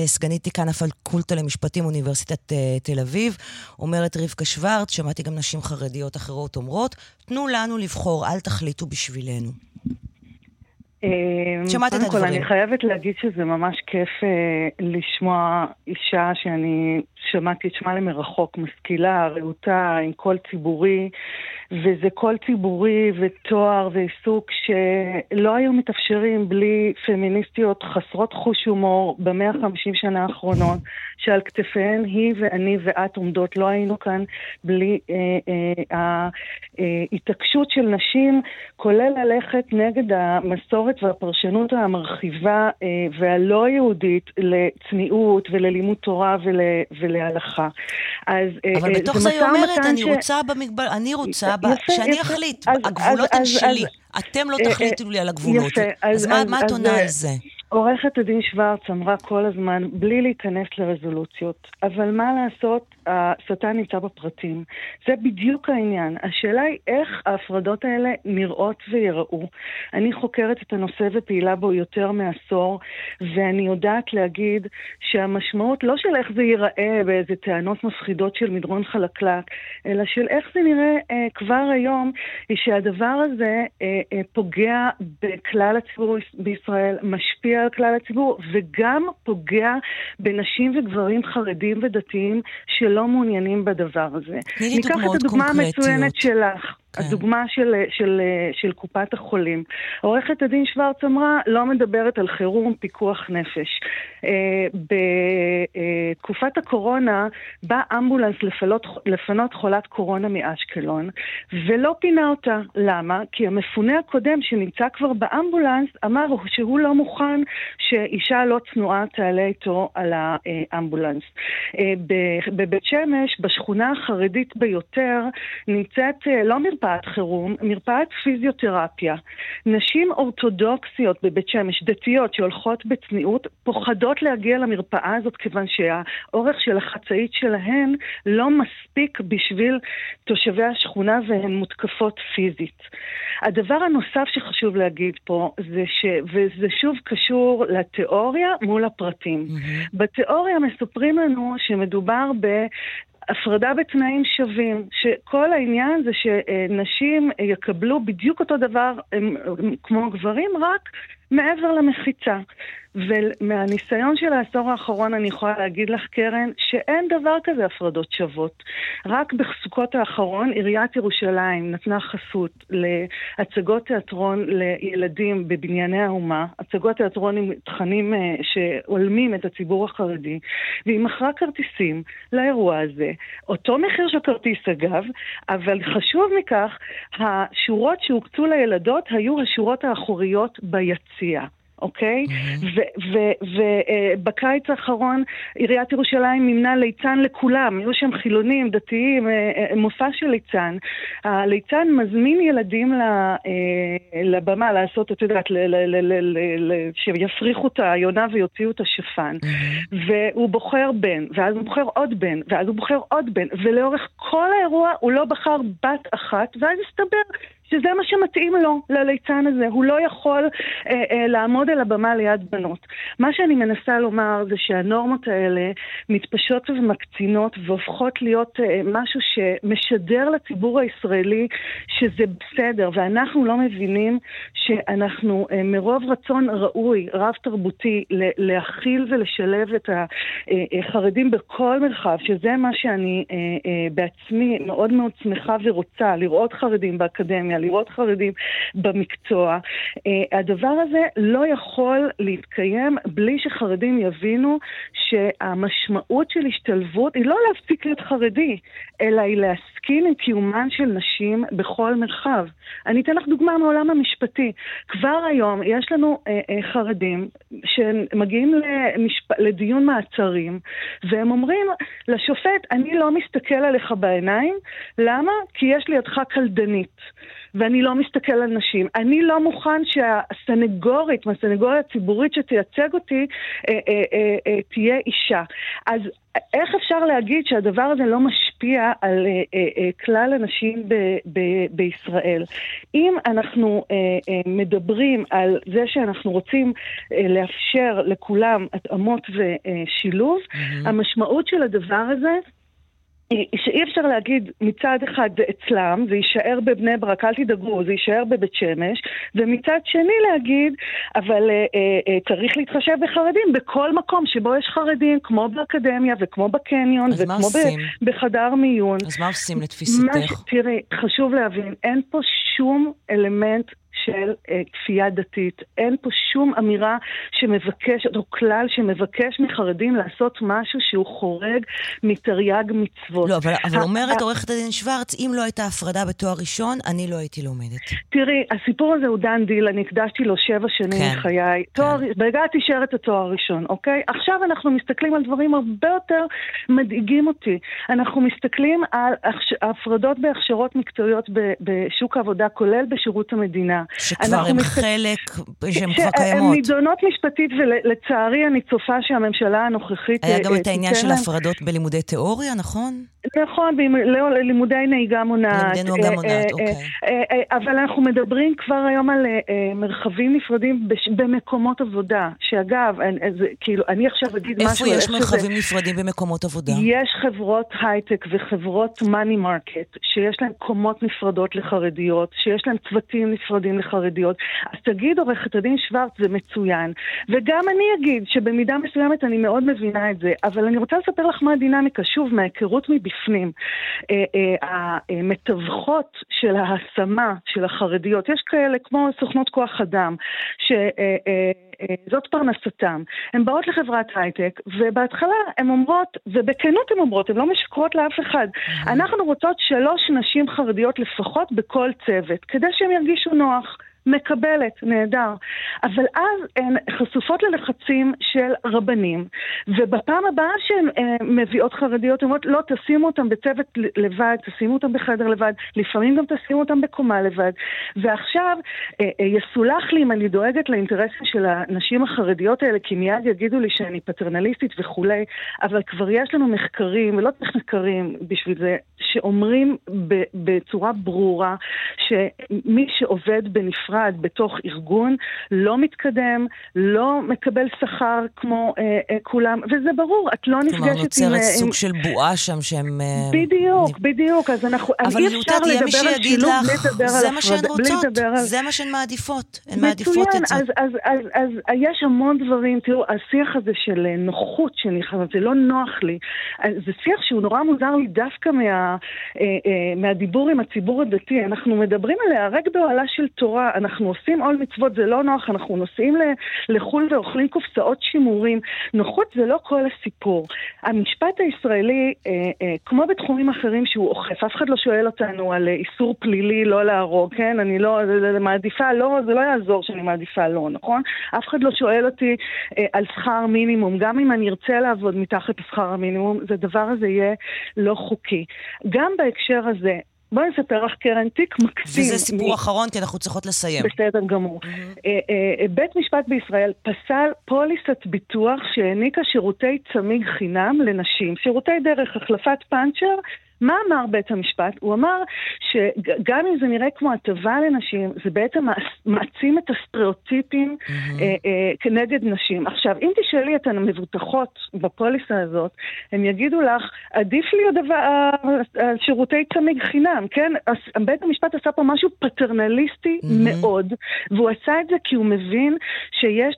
סגנית דיקן הפקולטה למשפטים, אוניברסיטת תל אביב. אומרת רבקה שוורץ, שמעתי גם נשים חרדיות אחרות אומרות, תנו לנו לבחור, אל תחליטו בשבילנו. שמעת את הדברים. קודם כל, אני חייבת להגיד שזה ממש כיף אה, לשמוע אישה שאני שמעתי את שמה למרחוק, משכילה, רהוטה, עם קול ציבורי, וזה קול ציבורי ותואר ועיסוק שלא היו מתאפשרים בלי פמיניסטיות חסרות חוש הומור במאה החמישים שנה האחרונות, שעל כתפיהן היא ואני ואת עומדות. לא היינו כאן בלי אה, אה, ההתעקשות של נשים, כולל ללכת נגד המסורת והפרשנות המרחיבה אה, והלא יהודית לצניעות וללימוד תורה ול, ולהלכה. אז, אה, אבל אה, בתוך זה, זה היא אומרת, אני ש... רוצה במגבל, אני רוצה. שאני אחליט, אז, הגבולות אז, אז, שלי. אז, אתם לא תחליטו לי על הגבולות. יפה, אז, אז מה, אז, מה את עונה על זה? עורכת הדין שוורץ אמרה כל הזמן, בלי להיכנס לרזולוציות, אבל מה לעשות, השטן נמצא בפרטים. זה בדיוק העניין. השאלה היא איך ההפרדות האלה נראות ויראו. אני חוקרת את הנושא ופעילה בו יותר מעשור, ואני יודעת להגיד שהמשמעות לא של איך זה ייראה באיזה טענות מפחידות של מדרון חלקלק, אלא של איך זה נראה אה, כבר היום, היא שהדבר הזה אה, אה, פוגע בכלל הציבור בישראל, משפיע על כלל הציבור, וגם פוגע בנשים וגברים חרדים ודתיים שלא מעוניינים בדבר הזה. תני לי דוגמאות קונקרטיות. ניקח את הדוגמה המצוינת שלך. כן. הדוגמה של, של, של קופת החולים. עורכת הדין שוורץ אמרה, לא מדברת על חירום, פיקוח נפש. אה, בתקופת הקורונה בא אמבולנס לפנות, לפנות חולת קורונה מאשקלון, ולא פינה אותה. למה? כי המפונה הקודם שנמצא כבר באמבולנס אמר שהוא לא מוכן שאישה לא צנועה תעלה איתו על האמבולנס. אה, בבית שמש, בשכונה החרדית ביותר, נמצאת אה, לא מרפאה מרפאת חירום, מרפאת פיזיותרפיה. נשים אורתודוקסיות בבית שמש, דתיות, שהולכות בצניעות, פוחדות להגיע למרפאה הזאת כיוון שהאורך של החצאית שלהן לא מספיק בשביל תושבי השכונה והן מותקפות פיזית. הדבר הנוסף שחשוב להגיד פה זה ש... וזה שוב קשור לתיאוריה מול הפרטים. Mm-hmm. בתיאוריה מספרים לנו שמדובר ב... הפרדה בתנאים שווים, שכל העניין זה שנשים יקבלו בדיוק אותו דבר כמו גברים, רק מעבר למחיצה. ומהניסיון של העשור האחרון אני יכולה להגיד לך, קרן, שאין דבר כזה הפרדות שוות. רק בסוכות האחרון עיריית ירושלים נתנה חסות להצגות תיאטרון לילדים בבנייני האומה, הצגות תיאטרון עם תכנים אה, שהולמים את הציבור החרדי, והיא מכרה כרטיסים לאירוע הזה. אותו מחיר של כרטיס אגב, אבל חשוב מכך, השורות שהוקצו לילדות היו השורות האחוריות ביציע. אוקיי? ובקיץ אה, האחרון עיריית ירושלים מימנה ליצן לכולם, היו שם חילונים, דתיים, אה, אה, מופע של ליצן. הליצן מזמין ילדים לבמה לעשות, את יודעת, שיפריחו את היונה ויוציאו את השפן. והוא בוחר בן, ואז הוא בוחר עוד בן, ואז הוא בוחר עוד בן, ולאורך כל האירוע הוא לא בחר בת אחת, ואז הסתבר שזה מה שמתאים לו, לליצן הזה. הוא לא יכול אה, אה, לעמוד על הבמה ליד בנות. מה שאני מנסה לומר זה שהנורמות האלה מתפשטות ומקצינות והופכות להיות אה, משהו שמשדר לציבור הישראלי שזה בסדר, ואנחנו לא מבינים שאנחנו אה, מרוב רצון ראוי, רב-תרבותי, להכיל ולשלב את החרדים אה, אה, בכל מרחב, שזה מה שאני אה, אה, בעצמי מאוד מאוד שמחה ורוצה, לראות חרדים באקדמיה, לראות חרדים במקצוע. Uh, הדבר הזה לא יכול להתקיים בלי שחרדים יבינו שהמשמעות של השתלבות היא לא להפסיק להיות חרדי, אלא היא להסכים עם קיומן של נשים בכל מרחב. אני אתן לך דוגמה מעולם המשפטי. כבר היום יש לנו uh, uh, חרדים שמגיעים למשפ... לדיון מעצרים, והם אומרים לשופט, אני לא מסתכל עליך בעיניים, למה? כי יש לידך קלדנית. ואני לא מסתכל על נשים. אני לא מוכן שהסנגורית, מהסנגוריה הציבורית שתייצג אותי, אה, אה, אה, אה, תהיה אישה. אז איך אפשר להגיד שהדבר הזה לא משפיע על אה, אה, אה, כלל הנשים ב, ב, בישראל? אם אנחנו אה, אה, מדברים על זה שאנחנו רוצים אה, לאפשר לכולם התאמות ושילוב, mm-hmm. המשמעות של הדבר הזה שאי אפשר להגיד מצד אחד זה אצלם, זה יישאר בבני ברק, אל תדאגו, זה יישאר בבית שמש, ומצד שני להגיד, אבל אה, אה, אה, צריך להתחשב בחרדים בכל מקום שבו יש חרדים, כמו באקדמיה וכמו בקניון וכמו ב- בחדר מיון. אז מה עושים לתפיסתך? מה, תראי, חשוב להבין, אין פה שום אלמנט של אה, כפייה דתית. אין פה שום אמירה שמבקשת, או כלל שמבקש מחרדים לעשות משהו שהוא חורג מתרי"ג מצוות. לא, אבל, אבל אומרת עורכת הדין שוורץ, אם לא הייתה הפרדה בתואר ראשון, אני לא הייתי לומדת. תראי, הסיפור הזה הוא דן דיל, אני הקדשתי לו שבע שנים כן, מחיי. כן. תואר, בהגעתי אישר את התואר הראשון, אוקיי? עכשיו אנחנו מסתכלים על דברים הרבה יותר מדאיגים אותי. אנחנו מסתכלים על הפרדות בהכשרות מקצועיות בשוק העבודה, כולל בשירות המדינה. שכבר הם מס... חלק, שהן כבר קיימות. הן נידונות משפטית, ולצערי אני צופה שהממשלה הנוכחית... היה גם אה, את העניין של הפרדות בלימודי תיאוריה, נכון? נכון, לימודי נהיגה מונעת. לימודי נהיגה מונעת, אה, אוקיי. אה, אבל אנחנו מדברים כבר היום על מרחבים נפרדים במקומות עבודה, שאגב, כאילו, אני עכשיו אגיד משהו... איפה יש מרחבים נפרדים במקומות עבודה? יש חברות הייטק וחברות money market, שיש להן קומות נפרדות לחרדיות, שיש להן צוותים נפרדים לחרדיות. אז תגיד, עורכת הדין שוורץ, זה מצוין. וגם אני אגיד שבמידה מסוימת אני מאוד מבינה את זה, אבל אני רוצה לספר לך מה הדינמיקה, שוב, מההיכרות מבפנים. אה, אה, המתווכות של ההשמה של החרדיות, יש כאלה כמו סוכנות כוח אדם, ש... אה, פרנסתם. הן באות לחברת הייטק, ובהתחלה הן אומרות, ובכנות הן אומרות, הן לא משקרות לאף אחד, אנחנו רוצות שלוש נשים חרדיות לפחות בכל צוות, כדי שהן ירגישו נוח. מקבלת, נהדר. אבל אז הן חשופות ללחצים של רבנים, ובפעם הבאה שהן אה, מביאות חרדיות, הן אומרות, לא, תשימו אותן בצוות לבד, תשימו אותן בחדר לבד, לפעמים גם תשימו אותן בקומה לבד. ועכשיו, אה, אה, יסולח לי אם אני דואגת לאינטרסים של הנשים החרדיות האלה, כי מיד יגידו לי שאני פטרנליסטית וכולי, אבל כבר יש לנו מחקרים, ולא צריך מחקרים בשביל זה, שאומרים בצורה ברורה שמי שעובד בנפרד נפרד בתוך ארגון, לא מתקדם, לא מקבל שכר כמו אה, אה, כולם, וזה ברור, את לא נפגשת עם... כלומר, נוצרת אה, סוג עם... של בועה שם שהם... אה, בדיוק, נ... בדיוק, אז אנחנו... אבל שילוב בלי לדבר על הפרדה. זה מה שהן רוצות. זה מה שהן מעדיפות, הן מעדיפות את זה. אז, אז, אז, אז, אז יש המון דברים, תראו, השיח הזה של אה, נוחות שנכנס, זה לא נוח לי. זה שיח שהוא נורא מוזר לי דווקא מה, מהדיבור עם הציבור הדתי. אנחנו מדברים על להיהרג באוהלה של תורה, אנחנו עושים עול מצוות, זה לא נוח, אנחנו נוסעים לחו"ל ואוכלים קופסאות שימורים. נוחות זה לא כל הסיפור. המשפט הישראלי, אה, אה, כמו בתחומים אחרים שהוא אוכף, אף אחד לא שואל אותנו על איסור פלילי לא להרוג, כן? אני לא, מעדיפה לא, זה לא יעזור שאני מעדיפה לא, נכון? אף אחד לא שואל אותי אה, על שכר מינימום. גם אם אני ארצה לעבוד מתחת לשכר המינימום, זה דבר הזה יהיה לא חוקי. גם בהקשר הזה, בואי נספר לך קרן תיק מקסים. וזה סיפור מ... אחרון, כי אנחנו צריכות לסיים. בסדר גמור. Mm-hmm. בית משפט בישראל פסל פוליסת ביטוח שהעניקה שירותי צמיג חינם לנשים. שירותי דרך החלפת פאנצ'ר מה אמר בית המשפט? הוא אמר שגם אם זה נראה כמו הטבה לנשים, זה בעצם מעצים את הסטריאוטיפים mm-hmm. אה, אה, כנגד נשים. עכשיו, אם תשאלי את המבוטחות בפוליסה הזאת, הם יגידו לך, עדיף לי הדבר, שירותי צמיג חינם, כן? בית המשפט עשה פה משהו פטרנליסטי mm-hmm. מאוד, והוא עשה את זה כי הוא מבין שיש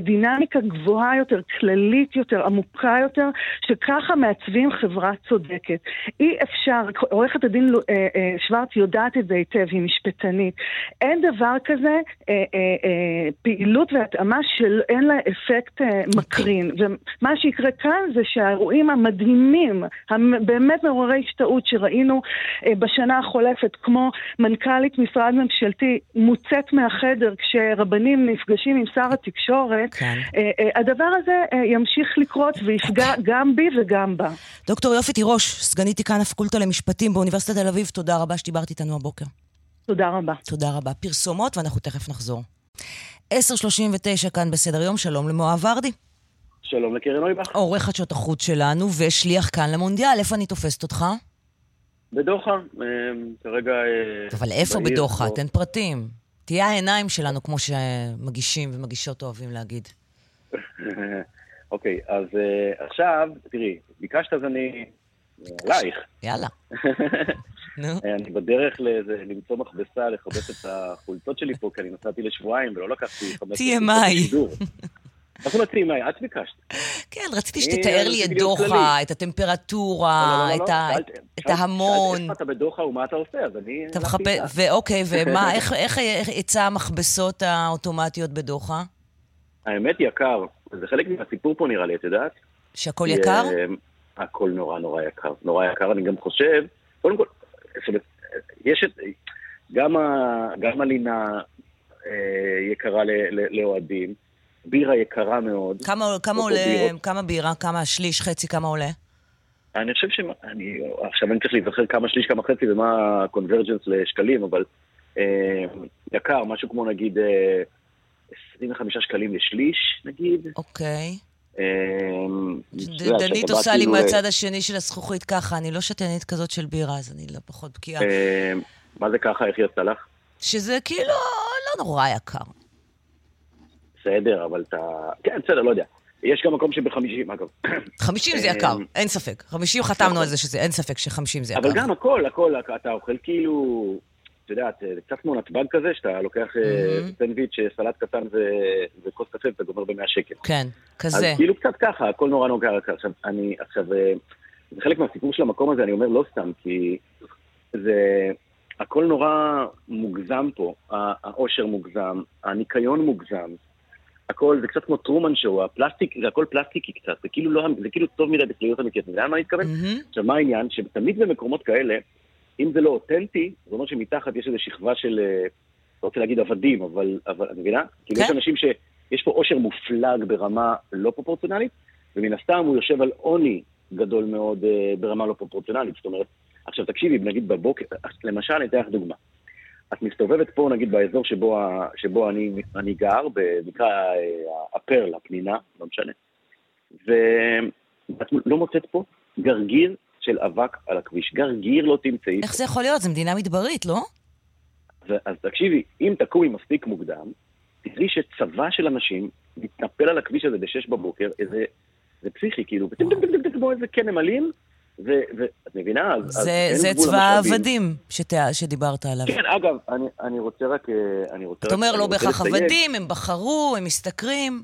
דינמיקה גבוהה יותר, כללית יותר, עמוקה יותר, שככה מעצבים חברה צודקת. אי אפשר, עורכת הדין אה, אה, שוורץ יודעת את זה היטב, היא משפטנית. אין דבר כזה פעילות והתאמה שאין לה אפקט מקרין. ומה שיקרה כאן זה שהאירועים המדהימים, הבאמת מעוררי השתאות שראינו בשנה החולפת, כמו מנכ"לית משרד ממשלתי מוצאת מהחדר כשרבנים נפגשים עם שר התקשורת, התקשורת, כן. אה, אה, הדבר הזה אה, ימשיך לקרות ויפגע אוקיי. גם בי וגם בה. דוקטור יופי תירוש, סגנית דיקן הפקולטה למשפטים באוניברסיטת תל אביב, תודה רבה שדיברת איתנו הבוקר. תודה רבה. תודה רבה. פרסומות, ואנחנו תכף נחזור. 10.39 כאן בסדר יום, שלום למואב ורדי. שלום לקרן אויבך. עורך חדשות החוץ שלנו ושליח כאן למונדיאל, איפה אני תופסת אותך? בדוחה, כרגע... אבל איפה בדוחה? תן פרטים. תהיה העיניים שלנו, כמו שמגישים ומגישות אוהבים להגיד. (laughs) אוקיי, אז אה, עכשיו, תראי, ביקשת אז אני... עלייך. יאללה. (laughs) נו. אני בדרך למצוא מכבסה, לכבס את החולצות שלי פה, כי אני נסעתי לשבועיים ולא לקחתי חמש... TMI. חולצות לשידור. (laughs) אנחנו לא TMI, את ביקשת. כן, רציתי אני שתתאר לי את דוחה. את הטמפרטורה, את ההמון. איפה אתה בדוחה ומה אתה עושה, אז אני... אתה מחפש. ואוקיי, ומה, (laughs) איך- יצא המכבסות האוטומטיות בדוחה? האמת יקר, זה חלק מהסיפור פה נראה לי, את יודעת? שהכל יקר? אה, הכל נורא נורא יקר. נורא יקר, אני גם חושב, קודם כל, יש את, גם, הלינה אה, יקרה לאוהדים, בירה יקרה מאוד. כמה כמה לא עולה, בירות. כמה בירה, כמה שליש, חצי, כמה עולה? אני חושב ש... אני, עכשיו אני צריך להיזכר כמה שליש, כמה חצי ומה ה-convergence לשקלים, אבל אה, יקר, משהו כמו נגיד אה, 25 שקלים לשליש, נגיד. אוקיי. אה, דנית עושה לי כאילו, אה, מהצד השני של הזכוכית ככה, אני לא שתנית כזאת של בירה, אז אני לא פחות בקיאה. אה, מה זה ככה, איך יצא לך? שזה כאילו לא נורא יקר. בסדר, אבל אתה... כן, בסדר, לא יודע. יש גם מקום שבחמישים, אגב. 50 זה אה, יקר, אין ספק. 50 חתמנו. על זה שזה, אין ספק ש-50 זה יקר. אבל גם הכל, הכל, אתה אוכל כאילו, את יודעת, זה קצת כמו נתב"ג כזה, שאתה לוקח אה. סנדוויץ', אה, סלט קטן וכוס קפה, ואתה גומר ב-100 שקל. כן, כזה. אז כאילו קצת ככה, הכל נורא נורא יקר. עכשיו, אני, עכשיו, אה, זה חלק מהסיפור של המקום הזה, אני אומר לא סתם, כי זה, הכל נורא מוגזם פה, העושר מוגזם, הניקיון מוגזם. הכל, זה קצת כמו טרומן שואו, הפלסטיק, זה הכל פלסטיקי קצת, זה כאילו לא, זה כאילו טוב מדי בצלילות אמיתיות, אתה יודע מה אני מתכוון? מהמם. עכשיו, מה העניין? שתמיד במקומות כאלה, אם זה לא אותנטי, זה אומר שמתחת יש איזו שכבה של, אה, לא רוצה להגיד עבדים, אבל, אבל את מבינה? כאילו יש כן. אנשים שיש פה עושר מופלג ברמה לא פרופורציונלית, ומן הסתם הוא יושב על עוני גדול מאוד אה, ברמה לא פרופורציונלית. זאת אומרת, עכשיו תקשיבי, נגיד בבוקר, למשל, אני אתן לך דוגמה. את מסתובבת פה, נגיד, באזור שבו, שבו אני, אני גר, נקרא אה, הפרל, הפנינה, לא משנה. ואת לא מוצאת פה גרגיר של אבק על הכביש. גרגיר לא תמצאי. איך זה יכול להיות? זו מדינה מדברית, לא? אז, אז תקשיבי, אם תקומי מספיק מוקדם, תראי שצבא של אנשים מתנפל על הכביש הזה בשש בבוקר, איזה... זה פסיכי, כאילו, כמו איזה קן נמלים, ואת מבינה? אז, אז זה, אין זה צבא. העבדים שת- שדיברת עליו. כן, אגב, אני, אני רוצה רק... אה, אני רוצה אתה אומר לא בהכרח. עבדים, הם בחרו, הם משתכרים.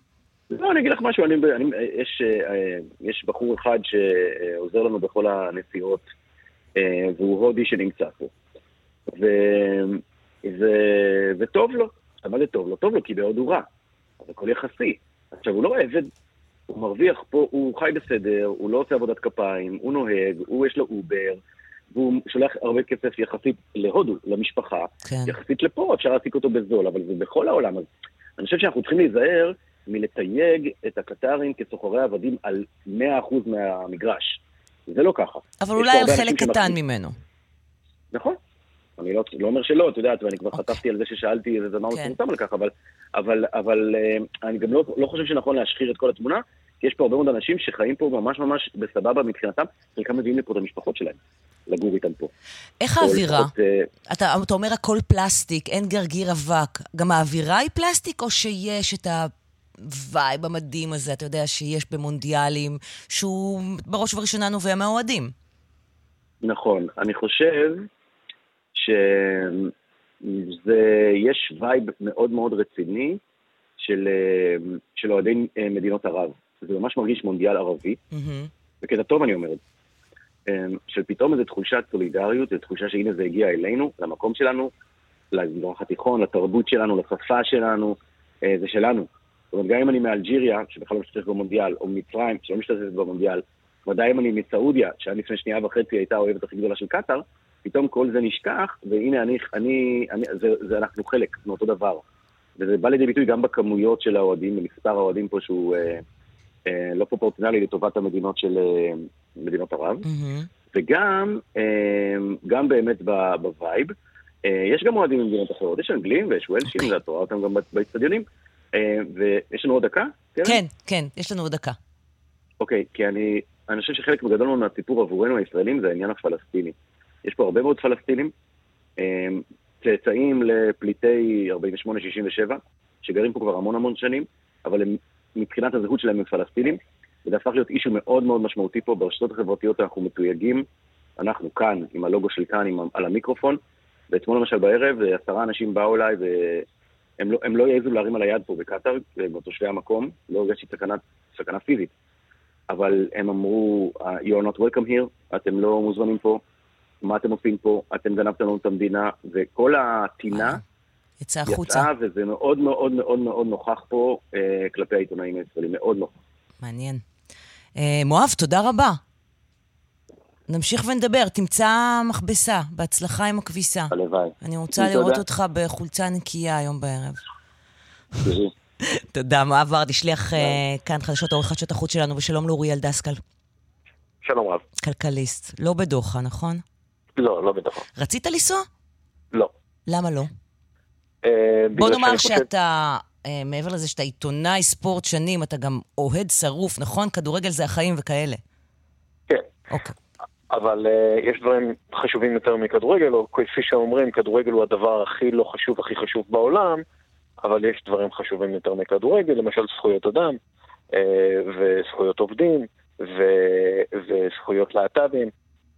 לא, אני אגיד לך משהו, אני, אני, יש, אה, יש בחור אחד שעוזר לנו בכל הנסיעות, אה, והוא הודי שנמצא פה. ו, ו, וטוב לו. עכשיו, מה זה טוב לו? טוב לו כי בהודו רע. אז הכל יחסי. עכשיו, הוא לא עבד, הוא מרוויח פה, הוא חי בסדר, הוא לא עושה עבודת כפיים, הוא נוהג, הוא יש לו אובר, והוא שולח הרבה כסף יחסית להודו, למשפחה. כן. יחסית לפה אפשר להעסיק אותו בזול, אבל זה בכל העולם. אז אני חושב שאנחנו צריכים להיזהר מלתייג את הקטרים כסוחרי עבדים על 100% מהמגרש. זה לא ככה. אבל אולי על חלק קטן שמחזיק- ממנו. נכון. אני לא, לא אומר שלא, את יודעת, ואני כבר אוקיי. חטפתי על זה ששאלתי איזה זמר כן. מפורסם על כך, אבל, אבל, אבל אה, אני גם לא, לא חושב שנכון להשחיר את כל התמונה, יש פה הרבה מאוד אנשים שחיים פה ממש ממש בסבבה מבחינתם, חלקם מביאים לפה את המשפחות שלהם, לגור איתם פה. איך או האווירה? לפחות, אה, אתה, אתה אומר הכל פלסטיק, אין גרגיר אבק. גם האווירה היא פלסטיק, או שיש את ה vibe המדהים הזה, אתה יודע, שיש במונדיאלים, שהוא בראש ובראשונה נובע מהאוהדים? נכון, אני חושב שיש vibe מאוד מאוד רציני של, אה, של אוהדי אה, מדינות ערב. זה ממש מרגיש מונדיאל ערבי. בקטע טוב אני אומר את זה. אה, של פתאום איזו תחושת סולידריות, איזו תחושה שהנה זה הגיע אלינו, למקום שלנו, למזרח התיכון, לתרבות שלנו, לשפה שלנו, אה, זה שלנו. זאת אומרת, גם אם אני מאלג'יריה, שבכלל לא משתתפת במונדיאל, או מצרים, שלא משתתפת במונדיאל, ודאי אם אני מסעודיה, שעד לפני שנייה וחצי הייתה האוהבת הכי גדולה של קטאר, פתאום כל זה נשכח, והנה אני, אני, אני זה, זה אנחנו חלק מאותו דבר. וזה בא לידי ביטוי גם בכמויות של האוהדים, במספר האוהדים פה שהוא אה, לא פרופורציונלי לטובת המדינות של אה, מדינות ערב. מהמם. וגם אה, גם באמת ב vibe. אה, יש גם אוהדים ממדינות אחרות, יש אנגלים ויש וולשים, אוקיי. ואת רואה אותם גם באצטדיונים. אה, ויש לנו עוד דקה? קרן? כן, כן, יש לנו עוד דקה. אוקיי, כי אני, אני חושב שחלק גדול מאוד מהסיפור עבורנו הישראלים זה העניין הפלסטיני. יש פה הרבה מאוד פלסטינים, אה, צאצאים לפליטי 48-67, שגרים פה כבר המון המון שנים, אבל הם, מבחינת הזהות שלהם הם פלסטינים, וזה הפך להיות אישו מאוד מאוד משמעותי פה, ברשתות החברתיות אנחנו מתויגים, אנחנו כאן, עם הלוגו של כאן, עם, על המיקרופון, ואתמול למשל בערב עשרה אנשים באו אליי והם לא, לא יעזו להרים על היד פה בקטאר, תושבי המקום, לא הרגשתי סכנה, סכנה פיזית. אבל הם אמרו, you're not welcome here, אתם לא מוזמנים פה, מה אתם עושים פה, אתם גנבתם לנו את המדינה, וכל הטינה יצא החוצה. יצאה, וזה מאוד מאוד מאוד מאוד נוכח פה אה, כלפי העיתונאים הישראלים, מאוד נוכח. מעניין. אה, מואב, תודה רבה. נמשיך ונדבר, תמצא מכבסה, בהצלחה עם הכביסה. הלוואי. אני רוצה תודה. לראות אותך בחולצה נקייה היום בערב. תודה, (laughs) מואב ורדי, שליח אה, כאן חדשות עורך חדשות החוץ שלנו, ושלום לאוריאל דסקל, שלום רב. כלכליסט. לא בדוחה, נכון? לא, לא בטח. רצית לנסוע? לא. למה לא? אה, בוא נאמר שאני חושב- שאתה, אה, מעבר לזה שאתה עיתונאי ספורט שנים, אתה גם אוהד שרוף, נכון? כדורגל זה החיים וכאלה. כן, אוקיי. אבל אה, יש דברים חשובים יותר מכדורגל, או כפי שאומרים, כדורגל הוא הדבר הכי לא חשוב, הכי חשוב בעולם, אבל יש דברים חשובים יותר מכדורגל, למשל זכויות אדם, אה, וזכויות עובדים, ו- וזכויות להט"בים,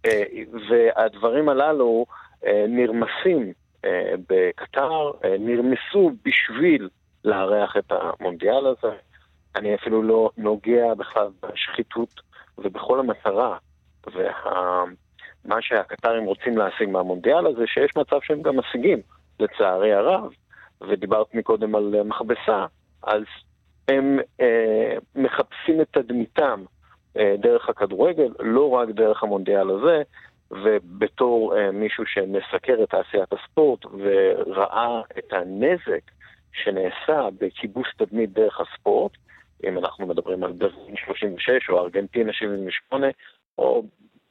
אה, והדברים הללו אה, נרמסים בקטר, אה, נרמסו בשביל לארח את המונדיאל הזה. אני אפילו לא נוגע בכלל בשחיתות ובכל המטרה ומה שהקטרים רוצים להשיג מהמונדיאל הזה, שיש מצב שהם גם משיגים, לצערי הרב, ודיברת מקודם על אה, מכבסה, אז הם אה, מחפשים את תדמיתם אה, דרך הכדורגל, לא רק דרך המונדיאל הזה, ובתור אה, מישהו שמסקר את תעשיית הספורט וראה את הנזק שנעשה בכיבוס תדמית דרך הספורט, אם אנחנו מדברים על ברלין 36 או ארגנטינה 78, או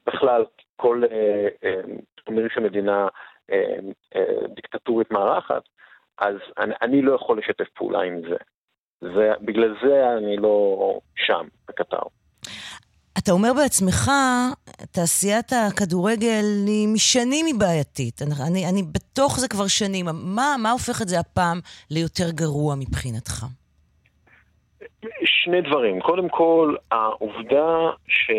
בכלל כל אה, אה, טורניר של מדינה אה, אה, דיקטטורית מארחת, אז אני, אני לא יכול לשתף פעולה עם זה. זה. בגלל זה אני לא שם, בקטר. אתה אומר בעצמך, תעשיית הכדורגל היא משנים היא בעייתית. אני, אני, בתוך זה כבר שנים. מה, מה הופך את זה הפעם ליותר גרוע מבחינתך? שני דברים. קודם כל, העובדה ש...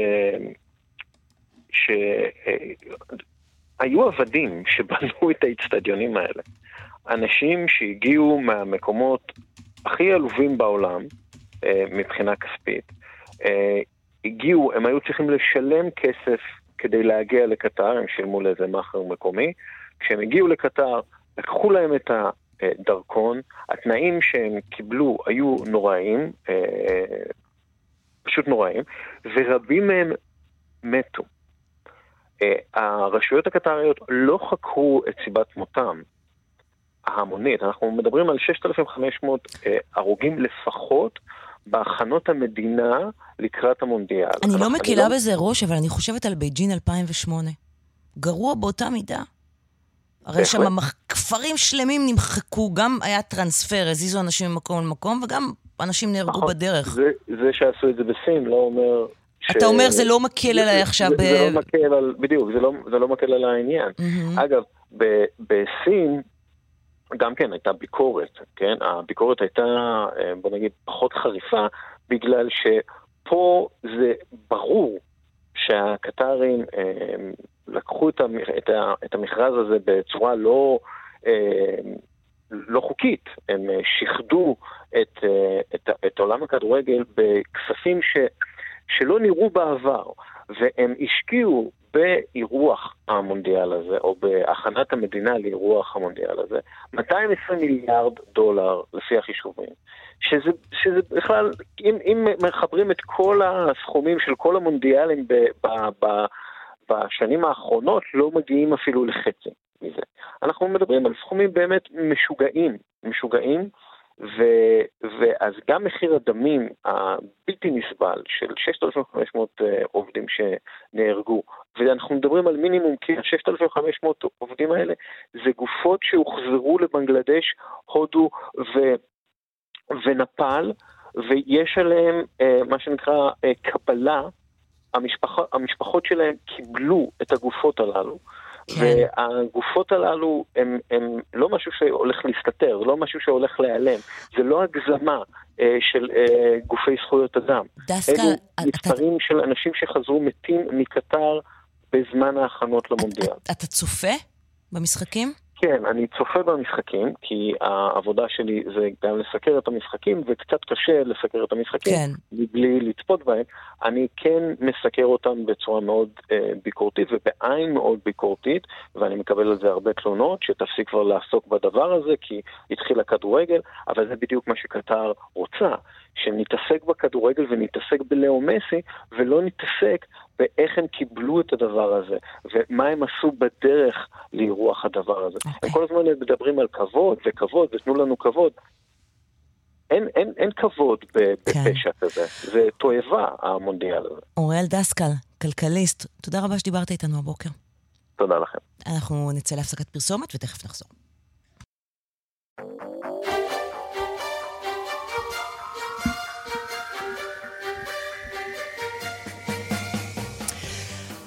שהיו עבדים שבנו את האיצטדיונים האלה. אנשים שהגיעו מהמקומות הכי עלובים בעולם אה, מבחינה כספית. אה, הגיעו, הם היו צריכים לשלם כסף כדי להגיע לקטר, הם שילמו לאיזה מאכר מקומי. כשהם הגיעו לקטר, לקחו להם את הדרכון, התנאים שהם קיבלו היו נוראים, אה, פשוט נוראים, ורבים מהם מתו. הרשויות הקטריות לא חקרו את סיבת מותם ההמונית, אנחנו מדברים על 6,500 הרוגים לפחות בהכנות המדינה לקראת המונדיאל. אני לא מקלה בזה ראש, אבל אני חושבת על בייג'ין 2008. גרוע באותה מידה. הרי שם כפרים שלמים נמחקו, גם היה טרנספר, הזיזו אנשים ממקום למקום, וגם אנשים נהרגו בדרך. זה, זה שעשו את זה בסין לא אומר... אתה אומר זה לא מקל עליי עכשיו זה, ב... זה לא מקל על, בדיוק, זה לא, זה לא מקל על העניין. אגב, ב, בסין גם כן הייתה ביקורת, כן? הביקורת הייתה, אה, בוא נגיד, פחות חריפה, בגלל שפה זה ברור שהקטרים אה, לקחו את, המ, את, ה, את המכרז הזה בצורה לא, אה, לא חוקית. הם שיחדו את, את, את עולם הכדורגל בכספים ש... שלא נראו בעבר, והם השקיעו באירוח המונדיאל הזה, או בהכנת המדינה לאירוח המונדיאל הזה, 220 מיליארד דולר לפי החישובים. שזה, שזה בכלל, אם, אם מחברים את כל הסכומים של כל המונדיאלים ב, ב, ב, בשנים האחרונות, לא מגיעים אפילו לחצי מזה. אנחנו מדברים על סכומים באמת משוגעים, משוגעים, ו, ואז גם מחיר הדמים הבלתי נסבל של 6,500 עובדים שנהרגו ואנחנו מדברים על מינימום, כי ה-6,500 עובדים האלה זה גופות שהוחזרו לבנגלדש, הודו ו... ונפאל, ויש עליהם אה, מה שנקרא אה, קבלה, המשפח, המשפחות שלהם קיבלו את הגופות הללו. כן. והגופות הללו הם, הם לא משהו שהולך להסתתר, לא משהו שהולך להיעלם. זה לא הגזמה אה, של אה, גופי זכויות אדם. דסקל, אלו מספרים אתה... של אנשים שחזרו מתים מקטר בזמן ההכנות למונדיאל. אתה, אתה צופה במשחקים? כן, אני צופה במשחקים, כי העבודה שלי זה גם לסקר את המשחקים, וקצת קשה לסקר את המשחקים כן. מבלי לצפות בהם. אני כן מסקר אותם בצורה מאוד אה, ביקורתית ובעין מאוד ביקורתית, ואני מקבל על זה הרבה תלונות, שתפסיק כבר לעסוק בדבר הזה, כי התחיל הכדורגל, אבל זה בדיוק מה שקטר רוצה, שנתעסק בכדורגל ונתעסק בלאו מסי, ולא נתעסק באיך הם קיבלו את הדבר הזה, ומה הם עשו בדרך לאירוח הדבר הזה. Okay. אוקיי. הם כל הזמן מדברים על כבוד וכבוד, ותנו לנו כבוד. אין, אין, אין כבוד כן. בפשע כזה, זה תועבה המונדיאל הזה. אוראל דסקל, כלכליסט, תודה רבה שדיברת איתנו הבוקר. תודה לכם. אנחנו נצא להפסקת פרסומת ותכף נחזור.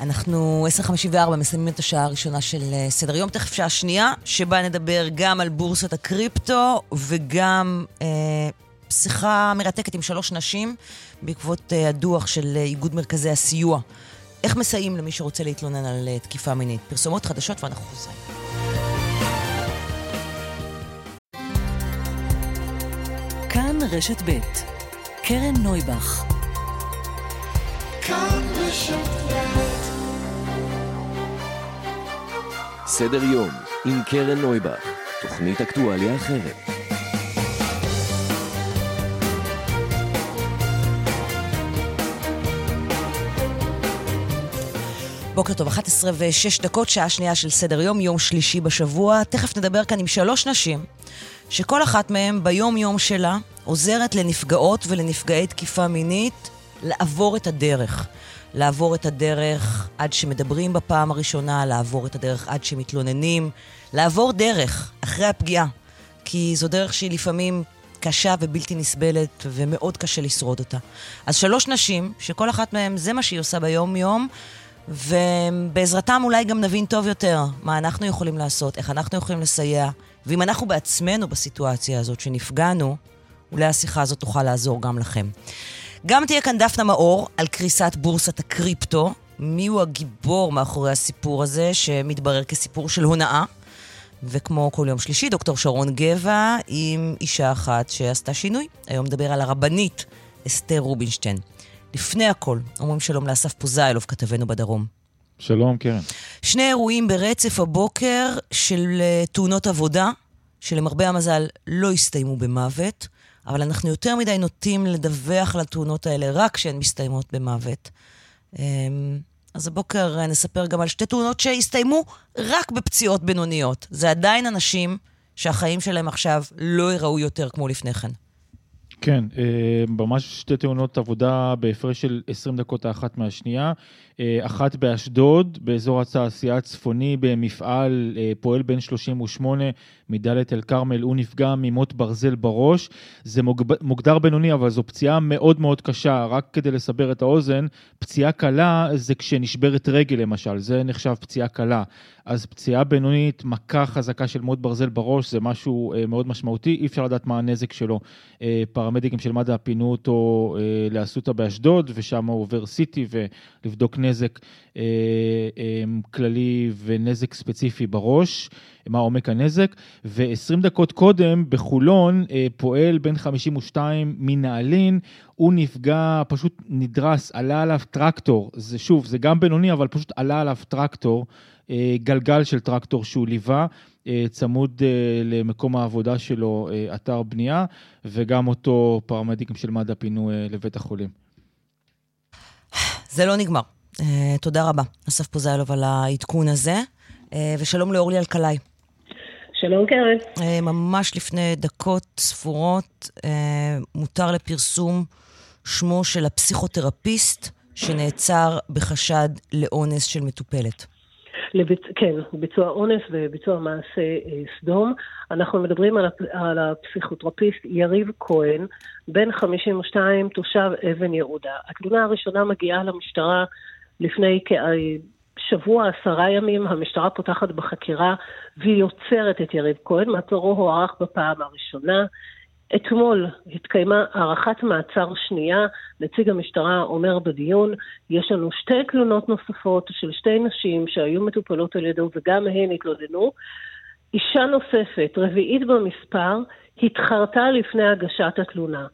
אנחנו 10:54 מסיימים את השעה הראשונה של אה, סדר יום, תכף שעה שנייה, שבה נדבר גם על בורסת הקריפטו וגם אה, שיחה מרתקת עם שלוש נשים בעקבות אה, הדוח של אה, איגוד מרכזי הסיוע. איך מסייעים למי שרוצה להתלונן על אה, תקיפה מינית? פרסומות חדשות ואנחנו חוזרים. כאן רשת ב' קרן נויבך כאן רשת ב' סדר יום עם קרן נויבך, תוכנית אקטואליה אחרת. בוקר טוב, 11 ו-6 דקות, שעה שנייה של סדר יום, יום שלישי בשבוע. תכף נדבר כאן עם שלוש נשים, שכל אחת מהן ביום-יום שלה עוזרת לנפגעות ולנפגעי תקיפה מינית לעבור את הדרך. לעבור את הדרך עד שמדברים בפעם הראשונה, לעבור את הדרך עד שמתלוננים, לעבור דרך אחרי הפגיעה. כי זו דרך שהיא לפעמים קשה ובלתי נסבלת, ומאוד קשה לשרוד אותה. אז שלוש נשים, שכל אחת מהן זה מה שהיא עושה ביום-יום, ובעזרתם אולי גם נבין טוב יותר מה אנחנו יכולים לעשות, איך אנחנו יכולים לסייע, ואם אנחנו בעצמנו בסיטואציה הזאת שנפגענו, אולי השיחה הזאת תוכל לעזור גם לכם. גם תהיה כאן דפנה מאור על קריסת בורסת הקריפטו. הוא הגיבור מאחורי הסיפור הזה, שמתברר כסיפור של הונאה. וכמו כל יום שלישי, דוקטור שרון גבע עם אישה אחת שעשתה שינוי. היום נדבר על הרבנית אסתר רובינשטיין. לפני הכל, אומרים שלום לאסף פוזיילוב, כתבנו בדרום. שלום, קרן. שני אירועים ברצף הבוקר של אה, תאונות עבודה, שלמרבה המזל לא הסתיימו במוות. אבל אנחנו יותר מדי נוטים לדווח על התאונות האלה רק כשהן מסתיימות במוות. אמ, אז הבוקר נספר גם על שתי תאונות שהסתיימו רק בפציעות בינוניות. זה עדיין אנשים שהחיים שלהם עכשיו לא ייראו יותר כמו לפני כן. כן, אה, ממש שתי תאונות עבודה בהפרש של 20 דקות האחת מהשנייה. אה, אחת באשדוד, באזור התעשייה הצפוני, במפעל אה, פועל בן 38 מדאלית אל כרמל, הוא נפגע ממוט ברזל בראש. זה מוגדר בינוני, אבל זו פציעה מאוד מאוד קשה. רק כדי לסבר את האוזן, פציעה קלה זה כשנשברת רגל למשל, זה נחשב פציעה קלה. אז פציעה בינונית, מכה חזקה של מוט ברזל בראש, זה משהו מאוד משמעותי, אי אפשר לדעת מה הנזק שלו. פרמדיקים של מד"א פינו אותו לאסותא באשדוד, ושם הוא עובר CT ולבדוק נזק אה, אה, כללי ונזק ספציפי בראש, מה עומק הנזק, ו-20 דקות קודם בחולון אה, פועל בן 52 מנעלין, הוא נפגע, פשוט נדרס, עלה עליו טרקטור, זה שוב, זה גם בינוני, אבל פשוט עלה עליו טרקטור, אה, גלגל של טרקטור שהוא ליווה. אה, צמוד אה, למקום העבודה שלו, אה, אתר בנייה, וגם אותו פרמדיקים של מד"א פינו לבית החולים. זה לא נגמר. תודה רבה, אסף פוזיילוב, על העדכון הזה, ושלום לאורלי אלקלעי. שלום קרן. ממש לפני דקות ספורות, מותר לפרסום שמו של הפסיכותרפיסט שנעצר בחשד לאונס של מטופלת. לביצ... כן, ביצוע אונס וביצוע מעשה אה, סדום. אנחנו מדברים על, הפ... על הפסיכותרפיסט יריב כהן, בן 52, תושב אבן יהודה. התלונה הראשונה מגיעה למשטרה לפני כשבוע, עשרה ימים. המשטרה פותחת בחקירה והיא עוצרת את יריב כהן. מעצרו הוארך בפעם הראשונה. אתמול התקיימה הארכת מעצר שנייה, נציג המשטרה אומר בדיון, יש לנו שתי תלונות נוספות של שתי נשים שהיו מטופלות על ידו וגם הן התלוננו. אישה נוספת, רביעית במספר, התחרתה לפני הגשת התלונה.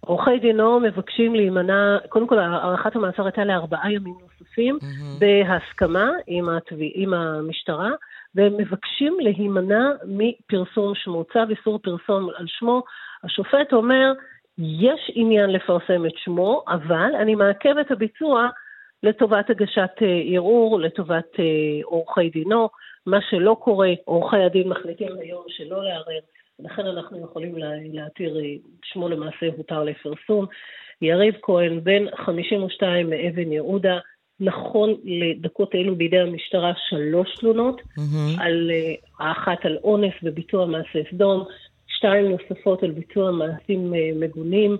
עורכי דינו מבקשים להימנע, קודם כל הארכת המעצר הייתה לארבעה ימים נוספים, mm-hmm. בהסכמה עם, התביא, עם המשטרה, והם מבקשים להימנע מפרסום שמו, צו איסור פרסום על שמו. השופט אומר, יש עניין לפרסם את שמו, אבל אני מעכב את הביצוע לטובת הגשת אה, ערעור, לטובת אה, עורכי דינו. מה שלא קורה, עורכי הדין מחליטים היום שלא לערער, לכן אנחנו יכולים להתיר, אה, שמו למעשה הותר לפרסום. יריב כהן, בן 52 מאבן יהודה, נכון לדקות אלו בידי המשטרה שלוש תלונות, mm-hmm. על uh, האחת על אונס וביצוע מעשה סדום, שתיים נוספות על ביצוע מעשים uh, מגונים.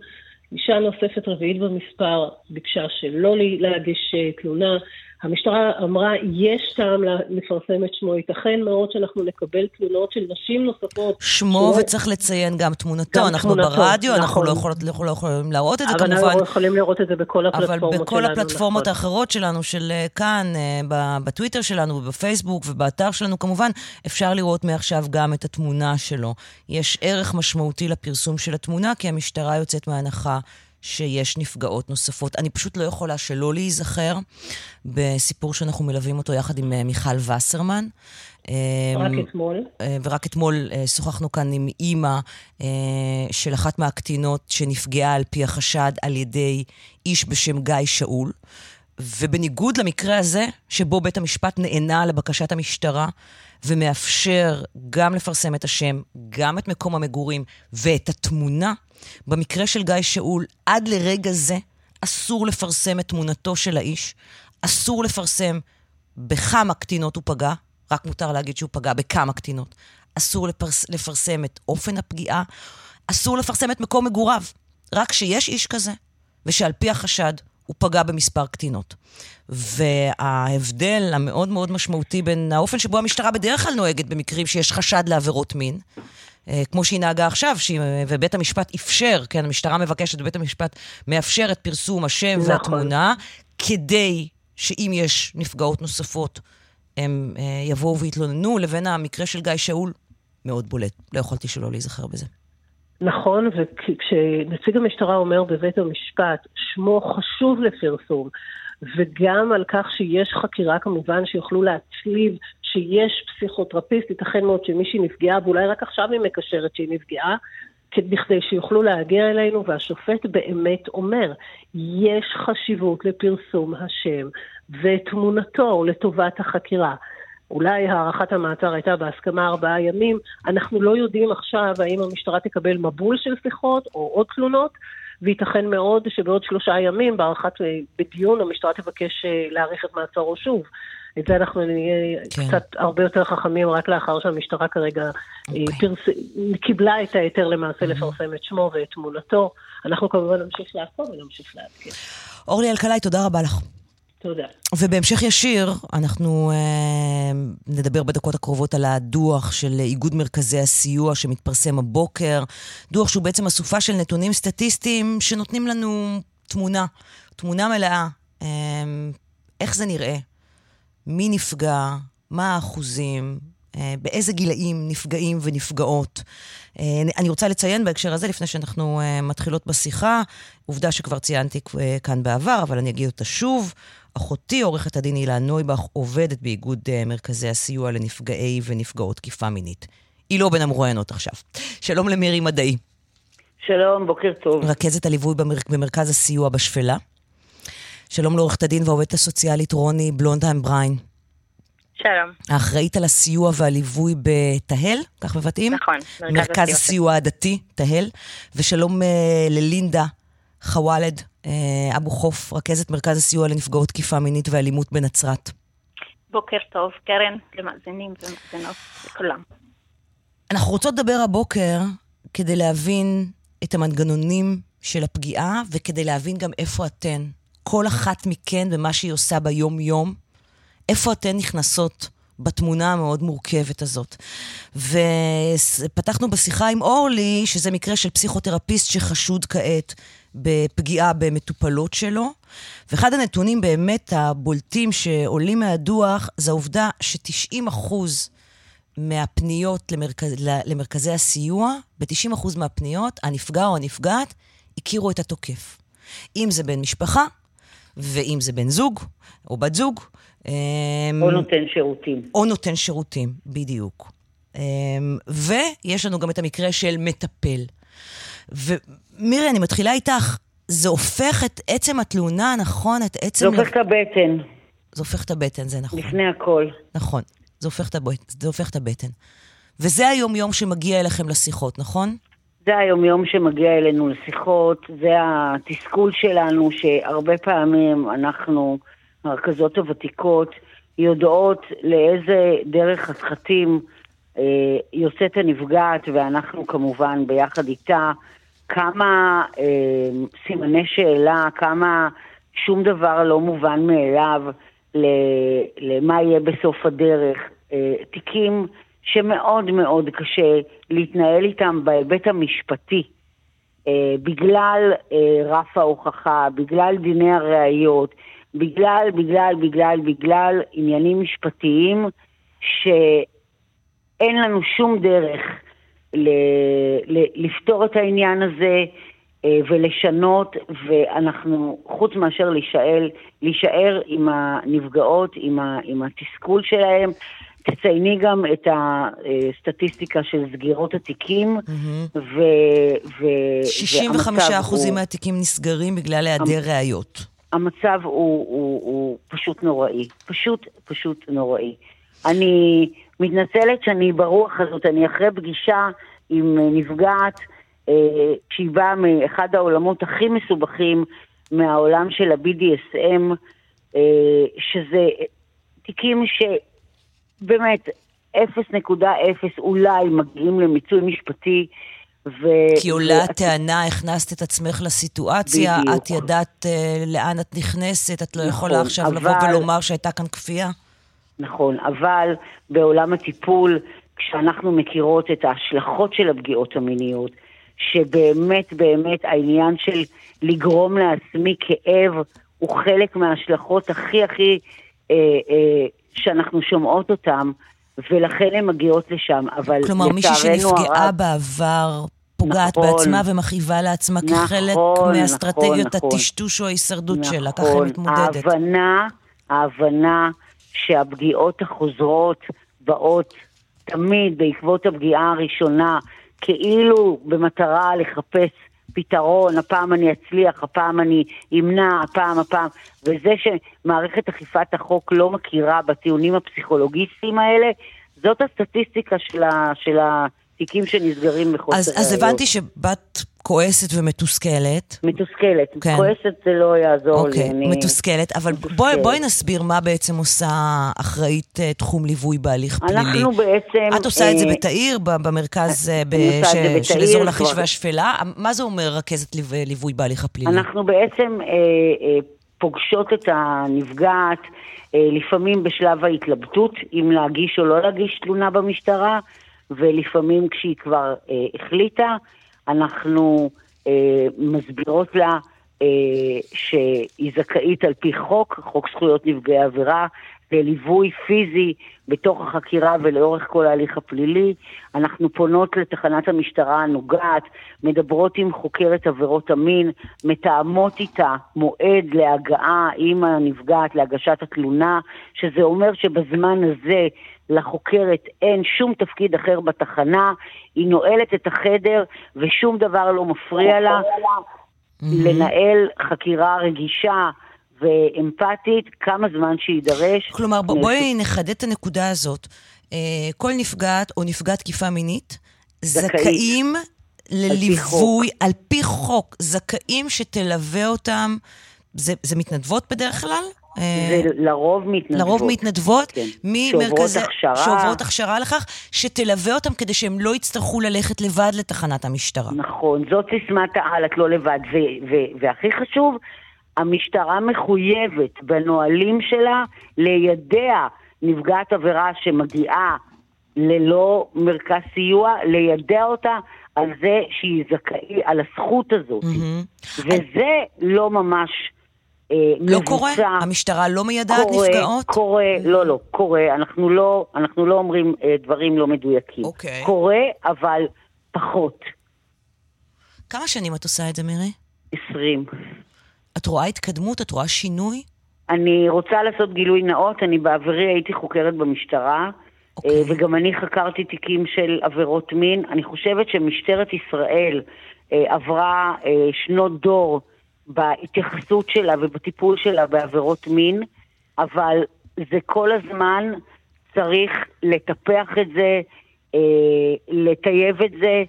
אישה נוספת רביעית במספר ביקשה שלא להגיש uh, תלונה. המשטרה אמרה, יש טעם לפרסם את שמו, ייתכן מאוד שאנחנו נקבל תלונות של נשים נוספות. שמו ש... וצריך לציין גם תמונתו, גם אנחנו תמונתו, ברדיו, נכון. אנחנו לא, יכולות, לא, לא יכולים להראות את זה כמובן. אבל אנחנו יכולים לראות את זה בכל הפלטפורמות שלנו. אבל בכל שלנו, הפלטפורמות נכון. האחרות שלנו, של אה, כאן, אה, בטוויטר שלנו, בפייסבוק ובאתר שלנו, כמובן, אפשר לראות מעכשיו גם את התמונה שלו. יש ערך משמעותי לפרסום של התמונה, כי המשטרה יוצאת מהנחה שיש נפגעות נוספות. אני פשוט לא יכולה שלא להיזכר בסיפור שאנחנו מלווים אותו יחד עם אה, מיכל וסרמן. רק אמ, אתמול. אה, ורק אתמול אה, שוחחנו כאן עם אימא של אחת מהקטינות שנפגעה על פי החשד על ידי איש בשם גיא שאול. ובניגוד למקרה הזה, שבו בית המשפט נענה לבקשת המשטרה ומאפשר גם לפרסם את השם, גם את מקום המגורים ואת התמונה, במקרה של גיא שאול, עד לרגע זה אסור לפרסם את תמונתו של האיש, אסור לפרסם בכמה קטינות הוא פגע, רק מותר להגיד שהוא פגע בכמה קטינות. אסור לפרס, לפרסם את אופן הפגיעה, אסור לפרסם את מקום מגוריו. רק שיש איש כזה, ושעל פי החשד הוא פגע במספר קטינות. וההבדל המאוד מאוד משמעותי בין האופן שבו המשטרה בדרך כלל נוהגת במקרים שיש חשד לעבירות מין, אה, כמו שהיא נהגה עכשיו, שהיא, ובית המשפט אפשר, כן, המשטרה מבקשת, ובית המשפט מאפשר את פרסום השם נכון. והתמונה, כדי שאם יש נפגעות נוספות, הם אה, יבואו ויתלוננו, לבין המקרה של גיא שאול, מאוד בולט. לא יכולתי שלא להיזכר בזה. נכון, וכשנציג המשטרה אומר בבית המשפט, שמו חשוב לפרסום, וגם על כך שיש חקירה כמובן שיוכלו להצליב שיש פסיכותרפיסט, ייתכן מאוד שמישהי נפגעה, ואולי רק עכשיו היא מקשרת שהיא נפגעה, בכדי שיוכלו להגיע אלינו, והשופט באמת אומר, יש חשיבות לפרסום השם ותמונתו לטובת החקירה. אולי הארכת המעצר הייתה בהסכמה ארבעה ימים, אנחנו לא יודעים עכשיו האם המשטרה תקבל מבול של שיחות או עוד תלונות, וייתכן מאוד שבעוד שלושה ימים, בהארכת, בדיון, המשטרה תבקש אה, להאריך את מעצרו שוב. את זה אנחנו נהיה כן. קצת הרבה יותר חכמים רק לאחר שהמשטרה כרגע okay. אה, אוקיי. פרס... קיבלה את ההיתר למעשה mm-hmm. לפרסם את שמו ואת תמונתו. אנחנו כמובן נמשיך לעקוב ונמשיך לעדכן. אורלי אלקלעי, תודה רבה לך. תודה. ובהמשך ישיר, אנחנו אה, נדבר בדקות הקרובות על הדוח של איגוד מרכזי הסיוע שמתפרסם הבוקר. דוח שהוא בעצם אסופה של נתונים סטטיסטיים שנותנים לנו תמונה, תמונה מלאה. אה, איך זה נראה? מי נפגע? מה האחוזים? אה, באיזה גילאים נפגעים ונפגעות. אה, אני רוצה לציין בהקשר הזה, לפני שאנחנו אה, מתחילות בשיחה, עובדה שכבר ציינתי כאן בעבר, אבל אני אגיד אותה שוב. אחותי, עורכת הדין הילה נויבך, עובדת באיגוד מרכזי הסיוע לנפגעי ונפגעות תקיפה מינית. היא לא בין המרואיינות עכשיו. שלום למירי מדעי. שלום, בוקר טוב. רכזת הליווי במר... במרכז הסיוע בשפלה. שלום לעורכת הדין והעובדת הסוציאלית רוני בלונדהיים בריין. שלום. האחראית על הסיוע והליווי בתהל, כך מבטאים? נכון, מרכז הסיוע הדתי, תהל. ושלום uh, ללינדה חוואלד אה, אבו חוף, רכזת מרכז הסיוע לנפגעות תקיפה מינית ואלימות בנצרת. בוקר טוב, קרן, למאזינים ומאזינות, לכולם. אנחנו רוצות לדבר הבוקר כדי להבין את המנגנונים של הפגיעה וכדי להבין גם איפה אתן, כל אחת מכן ומה שהיא עושה ביום-יום, איפה אתן נכנסות בתמונה המאוד מורכבת הזאת. ופתחנו בשיחה עם אורלי, שזה מקרה של פסיכותרפיסט שחשוד כעת בפגיעה במטופלות שלו. ואחד הנתונים באמת הבולטים שעולים מהדוח, זה העובדה ש-90 אחוז מהפניות למרכז, למרכזי הסיוע, ב-90% מהפניות, הנפגע או הנפגעת הכירו את התוקף. אם זה בן משפחה, ואם זה בן זוג, או בת זוג. אמ, או נותן שירותים. או נותן שירותים, בדיוק. אמ, ויש לנו גם את המקרה של מטפל. ומירי, אני מתחילה איתך. זה הופך את עצם התלונה, נכון? את עצם... זה הופך את הבטן. זה הופך את הבטן, זה נכון. לפני הכל. נכון. זה הופך את, הבט... זה הופך את הבטן. וזה היום-יום שמגיע אליכם לשיחות, נכון? זה היום-יום שמגיע אלינו לשיחות, זה התסכול שלנו, שהרבה פעמים אנחנו, הרכזות הוותיקות, יודעות לאיזה דרך חתחתים אה, יוצאת הנפגעת, ואנחנו כמובן ביחד איתה, כמה אה, סימני שאלה, כמה שום דבר לא מובן מאליו. למה יהיה בסוף הדרך. אה, תיקים שמאוד מאוד קשה להתנהל איתם בהיבט המשפטי, אה, בגלל אה, רף ההוכחה, בגלל דיני הראיות, בגלל, בגלל, בגלל, בגלל עניינים משפטיים שאין לנו שום דרך ל- ל- לפתור את העניין הזה. אה, ולשנות, ואנחנו, חוץ מאשר להישאל, להישאר עם הנפגעות, עם, ה, עם התסכול שלהם. תצייני גם את הסטטיסטיקה של סגירות התיקים, mm-hmm. ו... ו 65 אחוזים הוא... מהתיקים נסגרים בגלל היעדר המ... ראיות. המצב הוא, הוא, הוא פשוט נוראי. פשוט, פשוט נוראי. אני מתנצלת שאני ברוח הזאת, אני אחרי פגישה עם נפגעת, אה, שהיא באה מאחד העולמות הכי מסובכים, מהעולם של ה-BDSM, אה, שזה תיקים שבאמת 0.0 אולי מגיעים למיצוי משפטי. ו... כי עולה ואת... הכנסת את עצמך לסיטואציה, בדיוק. את ידעת uh, לאן את נכנסת, את לא נכון, יכולה עכשיו אבל... לבוא ולומר שהייתה כאן כפייה? נכון, אבל בעולם הטיפול, כשאנחנו מכירות את ההשלכות של הפגיעות המיניות, שבאמת באמת העניין של לגרום לעצמי כאב הוא חלק מההשלכות הכי הכי אה, אה, שאנחנו שומעות אותן, ולכן הן מגיעות לשם, אבל כלומר, מישהי שנפגעה הרב, בעבר פוגעת נכון, בעצמה ומכאיבה לעצמה נכון, כחלק מאסטרטגיות נכון, הטשטוש או ההישרדות נכון, שלה, ככה היא נכון. מתמודדת. ההבנה, ההבנה שהפגיעות החוזרות באות תמיד בעקבות הפגיעה הראשונה, כאילו במטרה לחפש פתרון, הפעם אני אצליח, הפעם אני אמנע, הפעם, הפעם, וזה שמערכת אכיפת החוק לא מכירה בטיעונים הפסיכולוגיסטיים האלה, זאת הסטטיסטיקה של, ה, של התיקים שנסגרים מחוסר אז, אז הבנתי שבת כועסת ומתוסכלת. מתוסכלת. כן. כועסת זה לא יעזור אוקיי, לי. אוקיי, מתוסכלת. אבל מתוסכלת. בואי, בואי נסביר מה בעצם עושה אחראית uh, תחום ליווי בהליך פלילי. אנחנו בעצם... את עושה אה, את זה בתאיר, במרכז uh, בש... של אזור לכיש והשפלה. מה זה אומר רכזת ליווי בהליך הפלילי? אנחנו בעצם אה, אה, פוגשות את הנפגעת, אה, לפעמים בשלב ההתלבטות, אם להגיש או לא להגיש תלונה במשטרה, ולפעמים כשהיא כבר אה, החליטה. אנחנו אה, מסבירות לה אה, שהיא זכאית על פי חוק, חוק זכויות נפגעי עבירה, לליווי פיזי בתוך החקירה ולאורך כל ההליך הפלילי. אנחנו פונות לתחנת המשטרה הנוגעת, מדברות עם חוקרת עבירות המין, מתאמות איתה מועד להגעה עם הנפגעת להגשת התלונה, שזה אומר שבזמן הזה לחוקרת אין שום תפקיד אחר בתחנה, היא נועלת את החדר ושום דבר לא מפריע לה לנהל חקירה רגישה. ואמפתית כמה זמן שיידרש. כלומר, בואי נחדד את הנקודה הזאת. אה, כל נפגעת או נפגעת תקיפה מינית זכאים לליווי, על פי חוק, זכאים שתלווה אותם, זה, זה מתנדבות בדרך כלל? זה לרוב מתנדבות. לרוב מתנדבות, כן. ממרכזי... שעוברות הכשרה. שעוברות הכשרה לכך, שתלווה אותם כדי שהם לא יצטרכו ללכת לבד לתחנת המשטרה. נכון, זאת סיסמת העל, את לא לבד. ו- ו- והכי חשוב, המשטרה מחויבת בנהלים שלה ליידע נפגעת עבירה שמגיעה ללא מרכז סיוע, ליידע אותה על זה שהיא זכאית, על הזכות הזאת. מהמם. וזה לא ממש אה, לא מבוצע. קורה? המשטרה לא מיידעת קורה, נפגעות? קורה, לא, לא, קורה. אנחנו לא, אנחנו לא אומרים אה, דברים לא מדויקים. אוקיי. קורה, אבל פחות. כמה שנים את עושה את זה, מירי? עשרים. את רואה התקדמות? את רואה שינוי? אני רוצה לעשות גילוי נאות, אני בעברי הייתי חוקרת במשטרה, אוקיי. אה, וגם אני חקרתי תיקים של עבירות מין. אני חושבת שמשטרת ישראל אה, עברה אה, שנות דור בהתייחסות שלה ובטיפול שלה בעבירות מין, אבל זה כל הזמן צריך לטפח את זה, אה, לטייב את זה.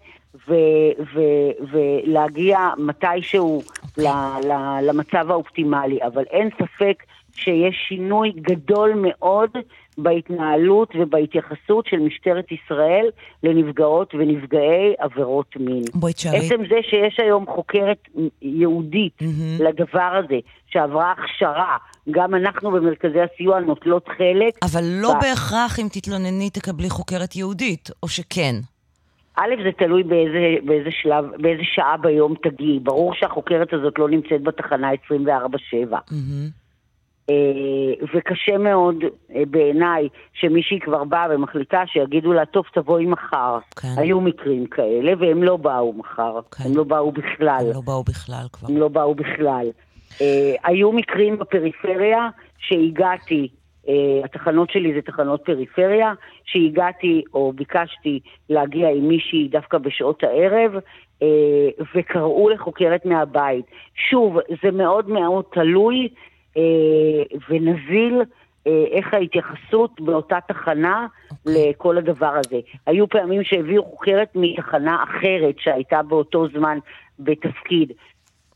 ו- ו- ולהגיע מתישהו ל- ל- למצב האופטימלי, אבל אין ספק שיש שינוי גדול מאוד בהתנהלות ובהתייחסות של משטרת ישראל לנפגעות ונפגעי עבירות מין. בואי תשארי. עצם זה שיש היום חוקרת ייעודית מהמם. לדבר הזה, שעברה הכשרה, גם אנחנו במרכזי הסיוע נוטלות חלק. אבל לא ב- בהכרח אם תתלונני תקבלי חוקרת יהודית, או שכן. א', זה תלוי באיזה, באיזה שלב, באיזה שעה ביום תגיעי. ברור שהחוקרת הזאת לא נמצאת בתחנה 24/7. מהמם. אה, וקשה מאוד אה, בעיניי שמישהי כבר באה ומחליטה שיגידו לה, טוב, תבואי מחר. כן. היו מקרים כאלה, והם לא באו מחר. כן. הם לא באו בכלל. הם לא באו בכלל כבר. הם לא באו בכלל. אה, היו מקרים בפריפריה שהגעתי, אה, התחנות שלי זה תחנות פריפריה, שהגעתי או ביקשתי להגיע עם מישהי דווקא בשעות הערב, אה, וקראו לחוקרת מהבית. שוב, זה מאוד מאוד תלוי אה, ונזיל. אה, איך ההתייחסות באותה תחנה לכל הדבר הזה. היו פעמים שהביאו חוקרת מתחנה אחרת שהייתה באותו זמן בתפקיד.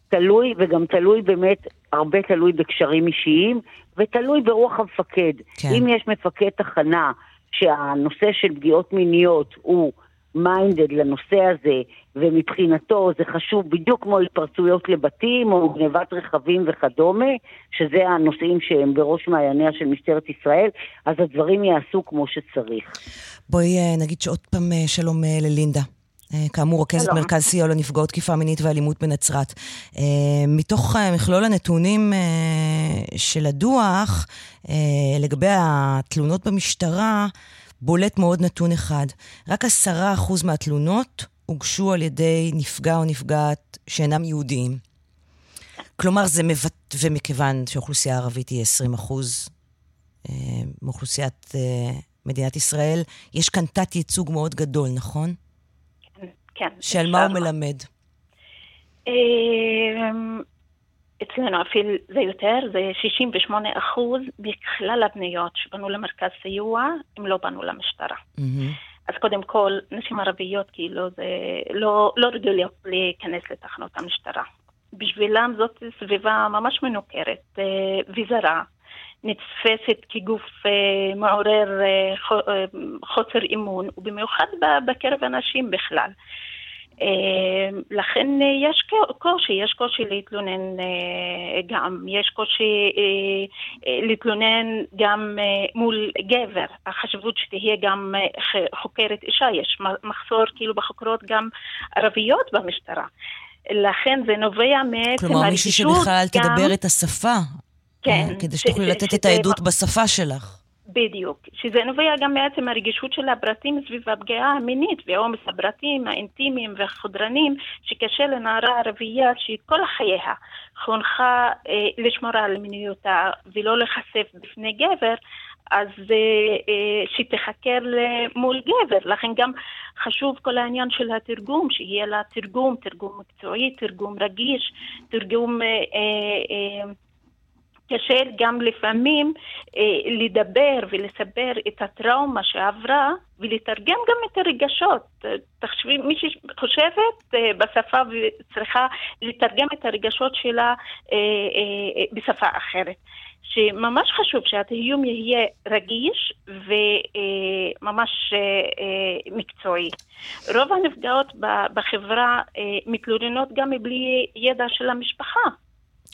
תלוי, וגם תלוי באמת, הרבה תלוי בקשרים אישיים, ותלוי ברוח המפקד. כן. אם יש מפקד תחנה שהנושא של פגיעות מיניות הוא מיינדד לנושא הזה, ומבחינתו זה חשוב בדיוק כמו התפרצויות לבתים או גנבת רכבים וכדומה, שזה הנושאים שהם בראש מעייניה של משטרת ישראל, אז הדברים ייעשו כמו שצריך. בואי אה, נגיד שעוד פעם אה, שלום אה, ללינדה. כאמור, רכזת שלום. מרכז סיוע לנפגעות תקיפה מינית ואלימות בנצרת. מתוך מכלול הנתונים של הדוח, לגבי התלונות במשטרה, בולט מאוד נתון אחד. רק עשרה אחוז מהתלונות הוגשו על ידי נפגע או נפגעת שאינם יהודיים. כלומר, זה מבט... ומכיוון שהאוכלוסייה הערבית היא 20 אחוז אה, מאוכלוסיית אה, מדינת ישראל, יש כאן תת-ייצוג מאוד גדול, נכון? כן. שעל מה הוא. מלמד? אצלנו אפילו זה יותר, זה 68 אחוז מכלל הפניות שפנו למרכז סיוע, הם לא פנו למשטרה. מהמם. אז קודם כל, נשים ערביות כאילו זה לא, לא רגילות להיכנס לתחנות המשטרה. בשבילם זאת סביבה ממש מנוכרת אה, וזרה, נתפסת כגוף אה, מעורר אה, חו- חוסר אמון, ובמיוחד בקרב הנשים בכלל. אה, לכן אה, יש קושי, יש קושי להתלונן אה, גם, יש קושי להתלונן גם מול גבר, החשיבות שתהיה גם חוקרת אישה, יש מחסור כאילו בחוקרות גם ערביות במשטרה. לכן זה נובע מעצם כלומר, מישהי הרגישות שבכלל גם- תדבר את השפה. כן, כדי שתוכלי לתת את העדות בשפה שלך. בדיוק, שזה נובע גם מעצם הרגישות של הפרטים סביב הפגיעה המינית ועומס הפרטים האינטימיים והחודרנים שקשה לנערה ערבייה שכל חייה חונכה אה, לשמור על מיניותה ולא להיחשף בפני גבר, אז אה, אה, שתחקר מול גבר. לכן גם חשוב כל העניין של התרגום, שיהיה לה תרגום, תרגום מקצועי, תרגום רגיש, תרגום... אה, אה, אה, קשה גם לפעמים אה, לדבר ולספר את הטראומה שעברה ולתרגם גם את הרגשות. תחשבי, מי שחושבת אה, בשפה וצריכה לתרגם את הרגשות שלה אה, אה, בשפה אחרת. שממש חשוב שהתיום יהיה רגיש וממש מקצועי. רוב הנפגעות בחברה מתלוננות גם בלי ידע של המשפחה.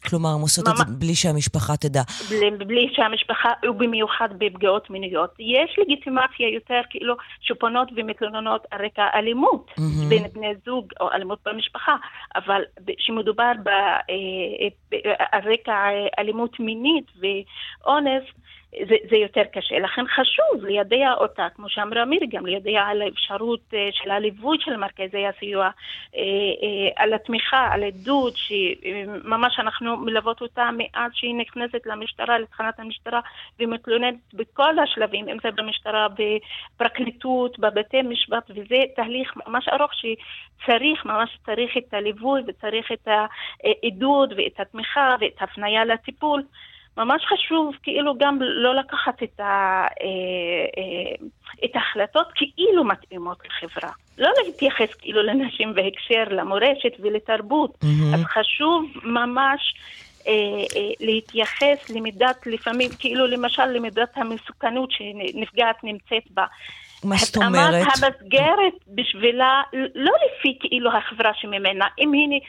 כלומר, הן עושות את זה בלי שהמשפחה תדע. בלי, בלי שהמשפחה, ובמיוחד בפגיעות מיניות. יש לגיטימציה יותר כאילו שפונות ומתלוננות על רקע אלימות mm-hmm. בין בני זוג או אלימות במשפחה, אבל כשמדובר אה, אה, על רקע אלימות מינית ואונס, זה, זה יותר קשה. לכן חשוב לידע אותה, כמו שאמרה מירי, גם לידע על האפשרות אה, של הליווי של מרכזי הסיוע, אה, אה, על התמיכה, על עדות, שממש אנחנו מלוות אותה מאז שהיא נכנסת למשטרה, לתחנת המשטרה, ומתלוננת בכל השלבים, אם זה במשטרה, בפרקליטות, בבתי משפט, וזה תהליך ממש ארוך שצריך, ממש צריך את הליווי וצריך את העדות ואת התמיכה ואת ההפניה לטיפול. ממש חשוב כאילו גם לא לקחת את, ה, אה, אה, את ההחלטות כאילו מתאימות לחברה. לא להתייחס כאילו לנשים בהקשר למורשת ולתרבות. Mm-hmm. אז חשוב ממש אה, אה, להתייחס למידת, לפעמים, כאילו למשל למידת המסוכנות שנפגעת נמצאת בה. מה זאת אומרת? התאמת המסגרת בשבילה, לא לפי כאילו החברה שממנה. אם היא,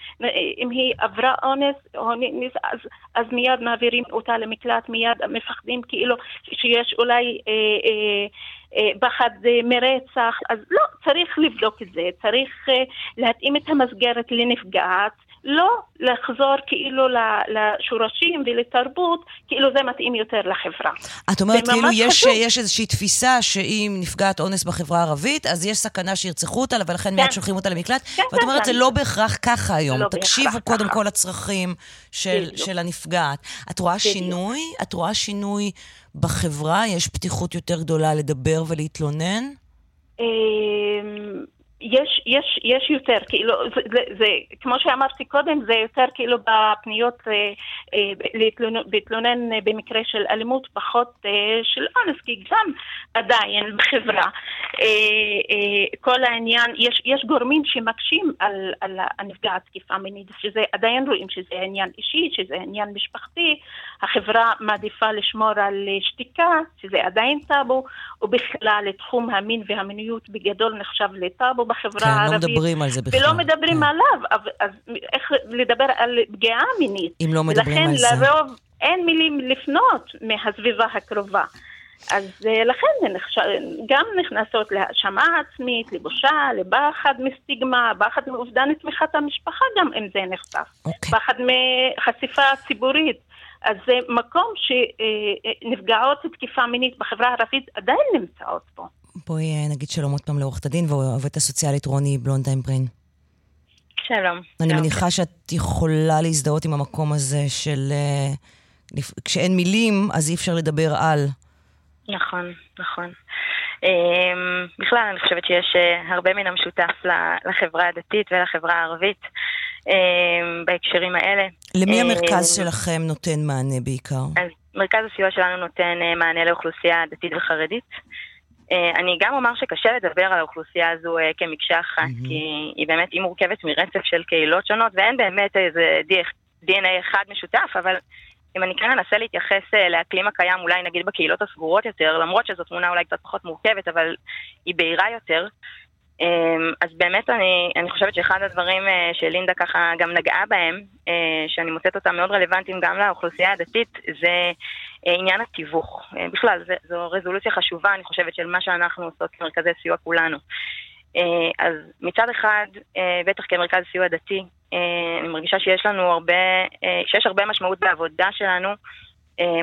אם היא עברה אונס, אז, אז מיד מעבירים אותה למקלט, מיד מפחדים כאילו שיש אולי אה, אה, אה, פחד מרצח, אז לא, צריך לבדוק את זה, צריך אה, להתאים את המסגרת לנפגעת. לא לחזור כאילו לשורשים ולתרבות, כאילו זה מתאים יותר לחברה. את אומרת כאילו יש, יש איזושהי תפיסה שאם נפגעת אונס בחברה הערבית, אז יש סכנה שירצחו אותה, ולכן כן. מיד שולחים אותה למקלט. כן, ואת כן, אומרת, כן. זה לא בהכרח ככה היום. לא תקשיבו קודם ככה. כל לצרכים של, של הנפגעת. את רואה בדיוק. שינוי? את רואה שינוי בחברה? יש פתיחות יותר גדולה לדבר ולהתלונן? יש, יש, יש יותר, כאילו, זה, זה, זה, כמו שאמרתי קודם, זה יותר כאילו בפניות אה, אה, להתלונן, להתלונן במקרה של אלימות, פחות אה, של אונס, כי גם עדיין בחברה אה, אה, כל העניין, יש, יש גורמים שמקשים על, על הנפגעת תקיפה מינית, שזה עדיין רואים שזה עניין אישי, שזה עניין משפחתי, החברה מעדיפה לשמור על שתיקה, שזה עדיין טאבו, ובכלל תחום המין והמיניות בגדול נחשב לטאבו בחברה כן, הערבית. כן, לא מדברים על זה בכלל. ולא מדברים כן. עליו, אז איך לדבר על פגיעה מינית? אם לא מדברים על זה. ולכן לרוב אין מילים לפנות מהסביבה הקרובה. אז אה, לכן גם נכנסות להאשמה עצמית, לבושה, לפחד מסטיגמה, פחד מאובדן תמיכת המשפחה גם אם זה נחשף. Okay. אוקיי. פחד מחשיפה ציבורית. אז זה מקום שנפגעות תקיפה מינית בחברה הערבית עדיין נמצאות פה. בואי אה, נגיד שלום עוד פעם לעורכת הדין והעובדת הסוציאלית רוני בלונדהיים ברין. שלום. אני שלום. מניחה שאת יכולה להזדהות עם המקום הזה של... אה, כשאין מילים, אז אי אפשר לדבר על. נכון, נכון. אמ, בכלל, אני חושבת שיש אה, הרבה מן המשותף לחברה הדתית ולחברה הערבית אמ, בהקשרים האלה. למי המרכז אמ, שלכם נותן מענה בעיקר? אז מרכז הסיוע שלנו נותן מענה לאוכלוסייה דתית וחרדית. אה, אני גם אומר שקשה לדבר על האוכלוסייה הזו אה, כמקשה אחת, mm-hmm. כי היא באמת, היא מורכבת מרצף של קהילות שונות, ואין באמת איזה DNA אחד משותף, אבל אם אני כן אנסה להתייחס אה, לאקלים הקיים, אולי נגיד בקהילות הסגורות יותר, למרות שזו תמונה אולי קצת פחות מורכבת, אבל היא בהירה יותר, אמ, אז באמת אני, אני חושבת שאחד הדברים שלינדה ככה גם נגעה בהם, שאני מוצאת אותם מאוד רלוונטיים גם לאוכלוסייה הדתית, זה עניין התיווך. אה, בכלל, זו, זו רזולוציה חשובה, אני חושבת, של מה שאנחנו עושות כמרכזי סיוע כולנו. אה, אז מצד אחד, בטח כמרכז סיוע דתי, אני מרגישה שיש לנו הרבה, שיש הרבה משמעות בעבודה שלנו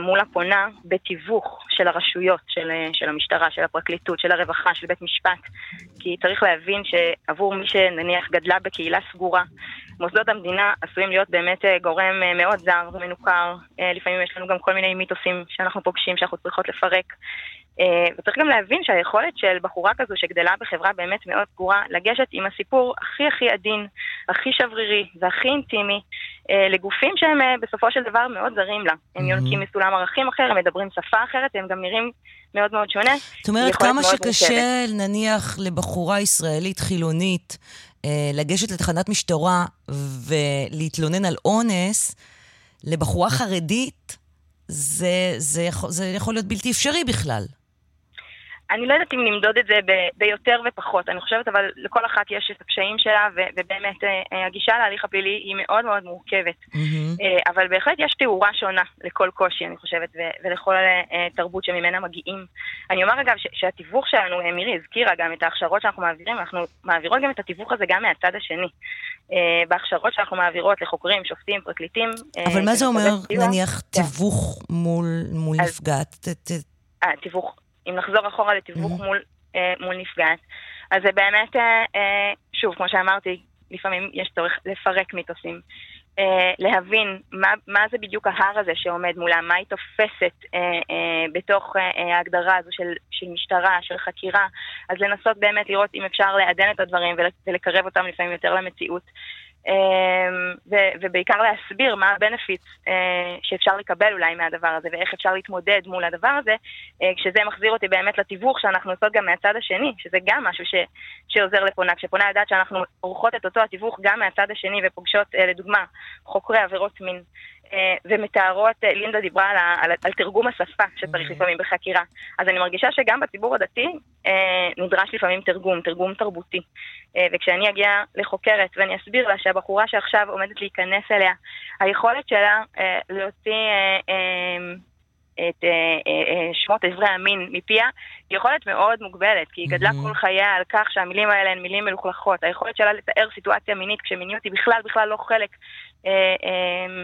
מול הפונה בתיווך של הרשויות, של, של המשטרה, של הפרקליטות, של הרווחה, של בית משפט. כי צריך להבין שעבור מי שנניח גדלה בקהילה סגורה, מוסדות המדינה עשויים להיות באמת אה, גורם אה, מאוד זר ומנוכר. אה, לפעמים יש לנו גם כל מיני מיתוסים שאנחנו פוגשים, שאנחנו צריכות לפרק. אה, וצריך גם להבין שהיכולת של בחורה כזו שגדלה בחברה באמת מאוד סגורה, לגשת עם הסיפור הכי הכי עדין, הכי שברירי והכי אינטימי, אה, לגופים שהם אה, בסופו של דבר מאוד זרים לה. הם יונקים מסולם ערכים אחר, הם מדברים שפה אחרת, והם גם נראים מאוד מאוד שונה. זאת אומרת, כמה שקשה, נניח, לבחורה ישראלית חילונית לגשת לתחנת משטרה ולהתלונן על אונס, לבחורה חרדית, זה, זה, יכול, זה יכול להיות בלתי אפשרי בכלל. אני לא יודעת אם נמדוד את זה ב- ביותר ופחות, אני חושבת אבל לכל אחת יש את הקשיים שלה, ו- ובאמת אה, הגישה להליך הפלילי היא מאוד מאוד מורכבת. Mm-hmm. אה, אבל בהחלט יש תאורה שונה לכל קושי, אני חושבת, ו- ולכל אה, תרבות שממנה מגיעים. אני אומר אגב ש- שהתיווך שלנו, אה, מירי הזכירה גם את ההכשרות שאנחנו מעבירים, אנחנו מעבירות גם את התיווך הזה גם מהצד השני. אה, בהכשרות שאנחנו מעבירות לחוקרים, שופטים, פרקליטים. אה, אבל מה זה אומר, נניח, כן. תיווך מול, מול אז, נפגעת? אה, תיווך אם נחזור אחורה לתיווך. מול, אה, מול נפגעת, אז זה באמת, אה, אה, שוב, כמו שאמרתי, לפעמים יש צורך לפרק מיתוסים. אה, להבין מה, מה זה בדיוק ההר הזה שעומד מולה, מה היא תופסת אה, אה, בתוך אה, ההגדרה הזו של, של משטרה, של חקירה, אז לנסות באמת לראות אם אפשר לעדן את הדברים ולקרב אותם לפעמים יותר למציאות. אמ, ובעיקר להסביר מה הבנפיט אה, שאפשר לקבל אולי מהדבר הזה ואיך אפשר להתמודד מול הדבר הזה, אה, כשזה מחזיר אותי באמת לתיווך שאנחנו עושות גם מהצד השני, שזה גם משהו ש, שעוזר לפונה. כשפונה יודעת שאנחנו עורכות את אותו התיווך גם מהצד השני ופוגשות, אה, לדוגמה, חוקרי עבירות מין. אה, ומתארות, אה, לינדה דיברה על, על, על תרגום השפה שצריך mm-hmm. לפעמים בחקירה. אז אני מרגישה שגם בציבור הדתי אה, נדרש לפעמים תרגום, תרגום תרבותי. וכשאני אגיע לחוקרת ואני אסביר לה שהבחורה שעכשיו עומדת להיכנס אליה, היכולת שלה להוציא... את אה, אה, שמות אברי המין מפיה, היא יכולת מאוד מוגבלת, כי היא גדלה mm-hmm. כל חייה על כך שהמילים האלה הן מילים מלוכלכות. היכולת שלה לתאר סיטואציה מינית כשמיניות היא בכלל בכלל לא חלק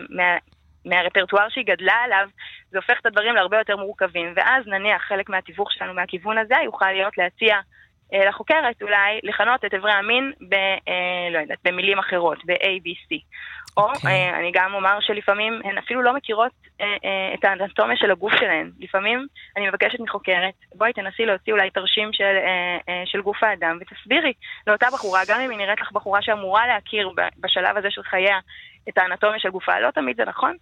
מה, מהרפרטואר שהיא גדלה עליו, זה הופך את הדברים להרבה יותר מורכבים. ואז נניח חלק מהתיווך שלנו מהכיוון הזה יוכל להיות להציע אה, לחוקרת אולי לכנות את אברי המין ב, אה, לא יודעת, במילים אחרות, ב-A, B, C. או okay. אוקיי. אה, אני גם אומר שלפעמים הן אפילו לא מכירות אה, אה, את האנטומיה של הגוף שלהן. לפעמים אני מבקשת מחוקרת, בואי תנסי להוציא אולי תרשים של, אה, אה, של גוף האדם ותסבירי לאותה בחורה, גם אם היא נראית לך בחורה שאמורה להכיר בשלב הזה של חייה את האנטומיה של גופה, לא תמיד זה נכון.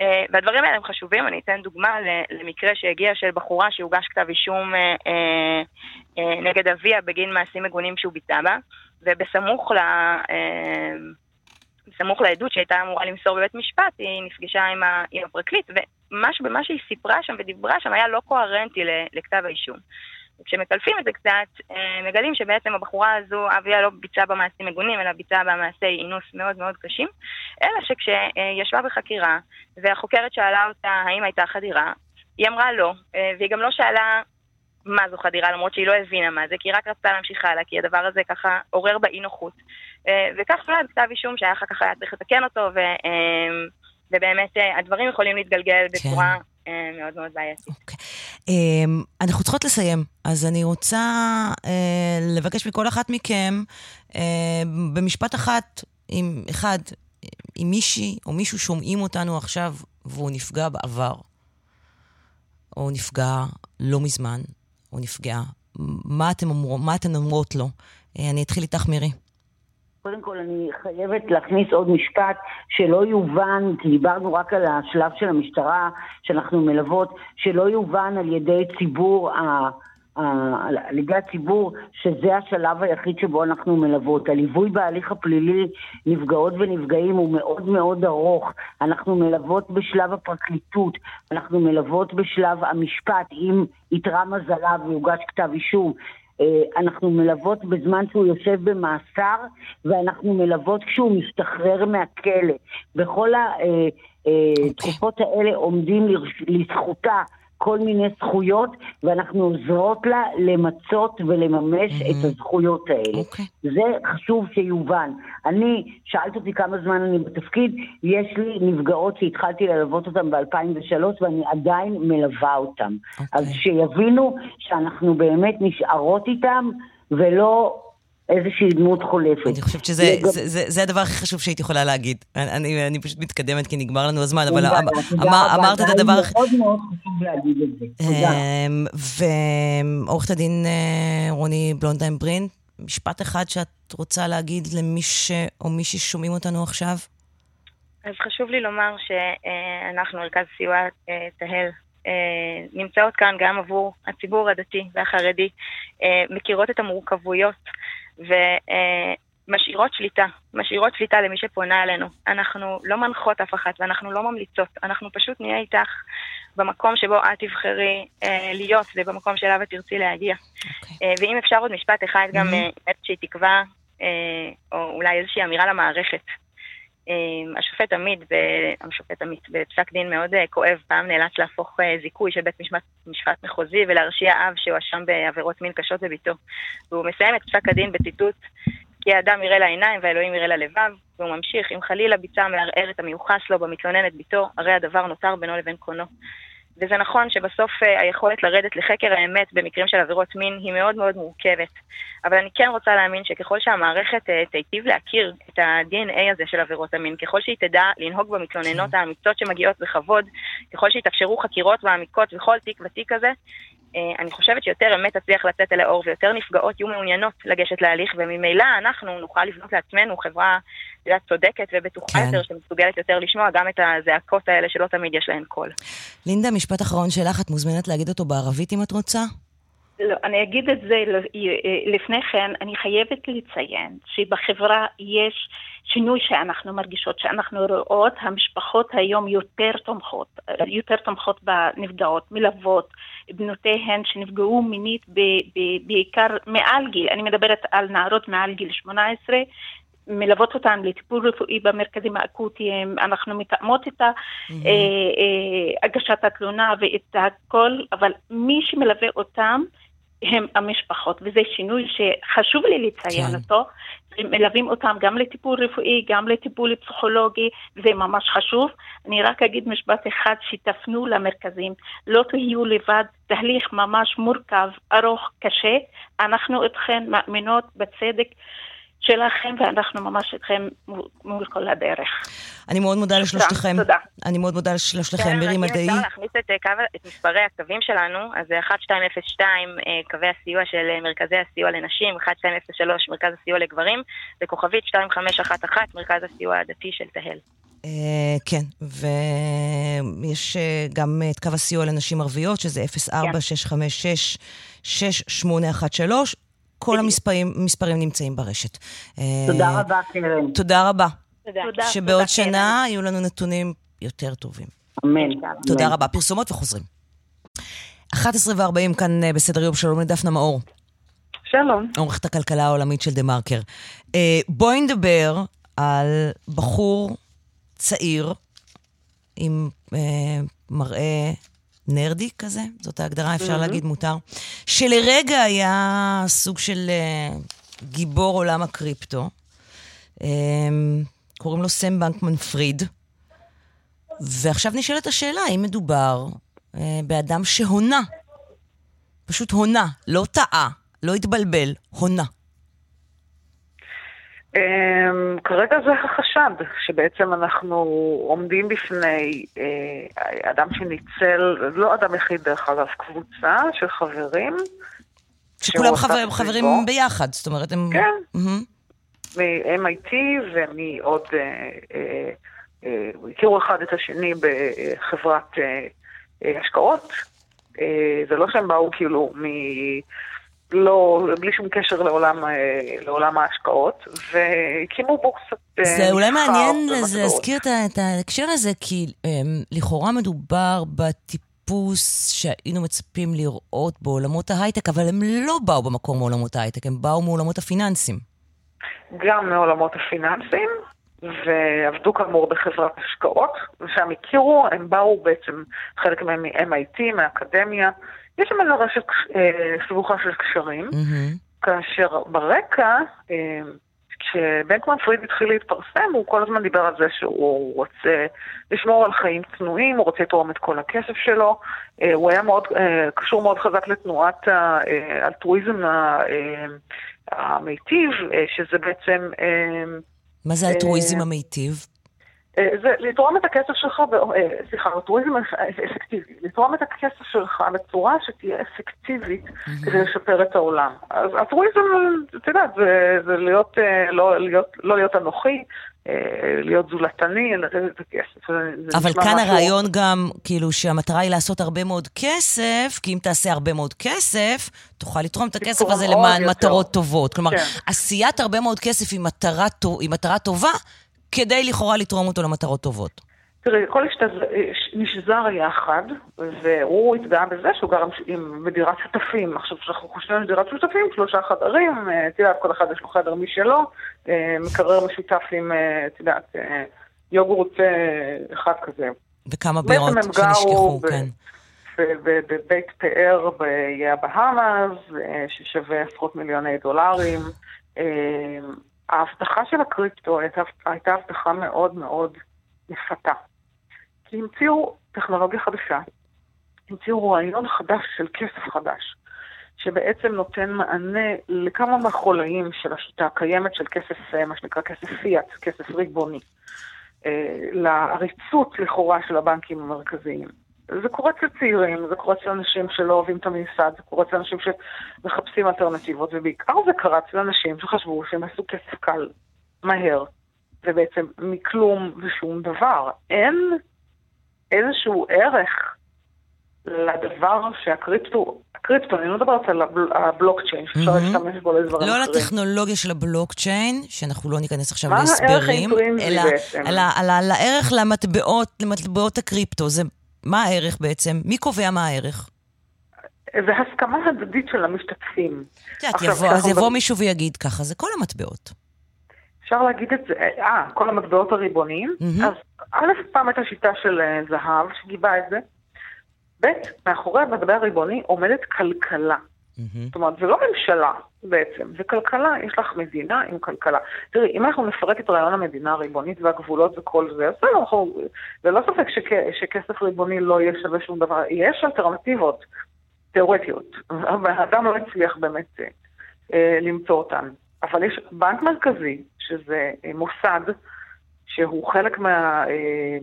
Uh, והדברים האלה הם חשובים, אני אתן דוגמה למקרה שהגיע של בחורה שהוגש כתב אישום uh, uh, נגד אביה בגין מעשים מגונים שהוא ביצע בה, ובסמוך ל... בסמוך לעדות שהייתה אמורה למסור בבית משפט, היא נפגשה עם, ה, עם הפרקליט, במה שהיא סיפרה שם ודיברה שם היה לא קוהרנטי לכתב האישום. וכשמקלפים את זה קצת, אה, מגלים שבעצם הבחורה הזו, אביה לא ביצעה בה מעשים מגונים, אלא ביצעה בה מעשי אינוס מאוד מאוד קשים, אלא שכשישבה בחקירה, והחוקרת שאלה אותה האם הייתה חדירה, היא אמרה לא, אה, והיא גם לא שאלה מה זו חדירה, למרות שהיא לא הבינה מה זה, כי היא רק רצתה להמשיך הלאה, כי הדבר הזה ככה עורר בה אי נוחות. אה, וכך נולד כתב אישום שהיה אחר כך היה צריך לתקן אותו, ו, ובאמת הדברים יכולים להתגלגל כן. בצורה מאוד מאוד בעייתית. Okay. Um, אנחנו צריכות לסיים, אז אני רוצה uh, לבקש מכל אחת מכם, uh, במשפט אחת, עם אחד, עם מישהי או מישהו שומעים אותנו עכשיו והוא נפגע בעבר, או נפגע לא מזמן, או נפגעה, מה אתן, אומרות לו? אני אתחיל איתך, מירי. קודם כל אני חייבת להכניס עוד משפט שלא יובן, כי דיברנו רק על השלב של המשטרה שאנחנו מלוות, שלא יובן על ידי ציבור, על ידי הציבור שזה השלב היחיד שבו אנחנו מלוות. הליווי בהליך הפלילי, נפגעות ונפגעים, הוא מאוד מאוד ארוך. אנחנו מלוות בשלב הפרקליטות, אנחנו מלוות בשלב המשפט, אם איתרע מזלה ויוגש כתב אישום. אה, אנחנו מלוות בזמן שהוא יושב במאסר, ואנחנו מלוות כשהוא משתחרר מהכלא. בכל התקופות אה, אה, האלה עומדים לזכותה כל מיני זכויות, ואנחנו עוזרות לה למצות ולממש mm-hmm. את הזכויות האלה. Okay. אוקיי. זה חשוב שיובן. אני, שאלת אותי כמה זמן אני בתפקיד, יש לי נפגעות שהתחלתי ללוות אותן ב-2003 ואני עדיין מלווה אותן. Okay. אז אוקיי. שיבינו שאנחנו באמת נשארות איתן ולא איזושהי דמות חולפת. אני חושבת שזה לגב- זה, זה, זה הדבר הכי חשוב שהייתי יכולה להגיד. אני, אני, אני פשוט מתקדמת כי נגמר לנו הזמן, אבל אמ- אמר, רבה, אמרת את הדבר. מאוד מאוד חשוב להגיד את זה. תודה. אמ, ועורכת הדין אה, רוני בלונדהיים ברין, משפט אחד שאת רוצה להגיד למי ש... או מי ששומעים אותנו עכשיו? אז חשוב לי לומר שאנחנו, מרכז סיוע אה, תהל, אה, נמצאות כאן גם עבור הציבור הדתי והחרדי, מכירות את המורכבויות ומשאירות שליטה, משאירות שליטה למי שפונה אלינו. אנחנו לא מנחות אף אחת ואנחנו לא ממליצות, אנחנו פשוט נהיה איתך במקום שבו את תבחרי אה, להיות ובמקום שאליו את תרצי להגיע. אה, ואם אפשר עוד משפט אחד, גם מהמם. אה, איזושהי תקווה, אה, או אולי איזושהי אמירה למערכת. אה, השופט עמית, השופט עמית בפסק דין מאוד אה, כואב, פעם נאלץ להפוך אה, זיכוי של בית משפט, משפט מחוזי ולהרשיע אב שהואשם בעבירות מין קשות בביתו. והוא מסיים את פסק הדין בציטוט כי האדם יראה לעיניים והאלוהים יראה ללבב, והוא ממשיך, אם חלילה ביצע מערער את המיוחס לו במתלוננת ביתו, הרי הדבר נותר בינו לבין קונו. וזה נכון שבסוף אה, היכולת לרדת לחקר האמת במקרים של עבירות מין היא מאוד מאוד מורכבת. אבל אני כן רוצה להאמין שככל שהמערכת אה, תיטיב להכיר את ה-DNA הזה של עבירות המין, ככל שהיא תדע לנהוג במתלוננות האמיצות שמגיעות בכבוד, ככל שיתאפשרו חקירות מעמיקות בכל תיק ותיק הזה, אני חושבת שיותר אמת תצליח לצאת אל האור ויותר נפגעות יהיו מעוניינות לגשת להליך, וממילא אנחנו נוכל לבנות לעצמנו חברה את יודעת, צודקת ובטוחה כן. יותר, שמסוגלת יותר לשמוע גם את הזעקות האלה שלא תמיד יש להן קול. לינדה, משפט אחרון שלך, את מוזמנת להגיד אותו בערבית אם את רוצה? לא, אני אגיד את זה ל- לפני כן, אני חייבת לציין שבחברה יש שינוי שאנחנו מרגישות, שאנחנו רואות, המשפחות היום יותר תומכות, יותר תומכות בנפגעות, מלוות, בנותיהן שנפגעו מינית ב- ב- בעיקר מעל גיל, אני מדברת על נערות מעל גיל 18, מלוות אותן לטיפול רפואי במרכזים האקוטיים, אנחנו מתאמות את אה, אה, הגשת התלונה ואת הכל, אבל מי שמלווה אותם הם המשפחות, וזה שינוי שחשוב לי לציין כן. אותו. מלווים אותם גם לטיפול רפואי, גם לטיפול פסיכולוגי, וזה ממש חשוב. אני רק אגיד משפט אחד, שתפנו למרכזים, לא תהיו לבד, תהליך ממש מורכב, ארוך, קשה. אנחנו אתכן מאמינות בצדק שלכם, ואנחנו ממש איתכם מול- מול כל הדרך. אני מאוד מודה לשלושתכם. תודה. אני מאוד מודה לשלושתכם. כן, מירי רק מדעי. אפשר להכניס את, אה, קו, את מספרי הקווים שלנו, אז זה 1202 אה, קווי הסיוע של אה, מרכזי הסיוע לנשים, 1203 מרכז הסיוע לגברים, וכוכבית 2511 מרכז הסיוע הדתי של תהל. כן, ויש גם את קו הסיוע לנשים ערביות, שזה 04-656-6813. כל המספרים מספרים נמצאים ברשת. אה, תודה רבה, קרן. תודה רבה. תודה. שבעוד תודה, שנה יהיו לנו נתונים יותר טובים. אמן. תודה. רבה. פרסומות וחוזרים. 11 ו-40 כאן אה, בסדר יום, שלום לדפנה מאור, שלום. עורכת הכלכלה העולמית של דה מרקר. אה, בואי נדבר על בחור צעיר עם אה, מראה נרדי כזה, זאת ההגדרה, אפשר להגיד, מותר, שלרגע היה סוג של אה, גיבור עולם הקריפטו. אה, קוראים לו סם בנקמן פריד. ועכשיו נשאלת השאלה, האם מדובר אה, באדם שהונה? פשוט הונה, לא טעה, לא התבלבל, הונה. Um, כרגע זה החשד, שבעצם אנחנו עומדים בפני uh, אדם שניצל, לא אדם יחיד דרך אגב, קבוצה של חברים. שכולם חברים סביבו. ביחד, זאת אומרת, הם... כן. מהמם. מ-MIT ומעוד, uh, uh, הכירו אחד את השני בחברת השקעות. זה לא שהם באו כאילו מ... לא, בלי שום קשר לעולם, אה, לעולם ההשקעות, והקימו בורסת אה, זה אולי מסחר מעניין. להזכיר את את ההקשר הזה, כי אמ, לכאורה מדובר בטיפוס שהיינו מצפים לראות בעולמות ההייטק, אבל הם לא באו במקור מעולמות ההייטק, הם באו מעולמות הפיננסים. גם מעולמות הפיננסים, ועבדו כאמור בחברת השקעות, ושם הכירו, הם באו בעצם, חלק מהם מ-MIT, מהאקדמיה, יש שם איזו רשת אה, סבוכה של קשרים. כאשר ברקע, אה, כשבנקמן פריד התחיל להתפרסם, הוא כל הזמן דיבר על זה שהוא רוצה לשמור על חיים צנועים, הוא רוצה לתרום את כל הכסף שלו. אה, הוא היה מאוד, אה, קשור מאוד חזק לתנועת האלטרואיזם אה, המיטיב, שזה בעצם... מה זה אלטרואיזם המיטיב? אה, זה לתרום את הכסף שלך, אה, סליחה, אלטרואיזם אפקטיבי, לתרום את הכסף שלך בצורה שתהיה אפקטיבית כדי לשפר את העולם. אז אלטרואיזם, את יודעת, זה, זה להיות, אה, לא להיות, לא להיות אנוכי, להיות זולתני, לתת את הכסף. אבל כאן משהו... הרעיון גם, כאילו, שהמטרה היא לעשות הרבה מאוד כסף, כי אם תעשה הרבה מאוד כסף, תוכל לתרום את הכסף הזה למען יותר. מטרות טובות. כלומר, כן. עשיית הרבה מאוד כסף היא מטרה, היא מטרה טובה, כדי לכאורה לתרום אותו למטרות טובות? תראי, כל נשזר יחד, והוא התגאה בזה שהוא גר בדירת שותפים. עכשיו, כשאנחנו חושבים על דירת שותפים, שלושה חדרים, אה, את יודעת, כל אחד יש לו חדר משלו, אה, מקרר משותף עם, אה, את יודעת, יוגורט אחד כזה. וכמה בירות שנשכחו, כן. בבית פאר באיי הבהאמאז, ששווה עשרות מיליוני דולרים. ההבטחה של הקריפטו הייתה, הייתה הבטחה מאוד מאוד מפתה. כי המציאו טכנולוגיה חדשה, המציאו רעיון חדש של כסף חדש, שבעצם נותן מענה לכמה מהחולאים של השיטה הקיימת של כסף, אה, מה שנקרא כסף פיאט, כסף ריבוני. אה, לעריצות לכאורה של הבנקים המרכזיים. זה קורה אצל צעירים, זה קורה אצל אנשים שלא אוהבים את הממסד, זה קורה אצל אנשים שמחפשים אלטרנטיבות, ובעיקר זה קרה אצל אנשים שחשבו שהם עשו כסף קל, מהר, ובעצם מכלום ושום דבר. אין איזשהו ערך לדבר שהקריפטו, הקריפטו, אני לא מדברת על הבלוקצ'יין, שאפשר. להשתמש בו לדברים לא אחרים. לא לטכנולוגיה של הבלוקצ'יין, שאנחנו לא ניכנס עכשיו להסברים, אלא על, על, על הערך למטבעות הקריפטו. זה מה הערך בעצם? מי קובע מה הערך? זה הסכמה הדדית של המשתתפים. את יודעת, יבוא, אז יבוא מישהו ויגיד ככה, זה כל המטבעות. אפשר להגיד את זה, אה, כל המטבעות הריבוניים. Mm-hmm. אז א', פעם הייתה שיטה של אה, זהב שגיבה את זה. ב', מאחורי המטבע הריבוני עומדת כלכלה. Mm-hmm. זאת אומרת, זה לא ממשלה בעצם, זה כלכלה, יש לך מדינה עם כלכלה. תראי, אם אנחנו נפרק את רעיון המדינה הריבונית והגבולות וכל זה, אז בסדר, אנחנו, זה לא ספק שכ, שכסף ריבוני לא יהיה שווה שום דבר, יש אלטרנטיבות תיאורטיות, והאדם לא הצליח באמת אה, למצוא אותן. אבל יש בנק מרכזי, שזה אה, מוסד, שהוא חלק מה... אה,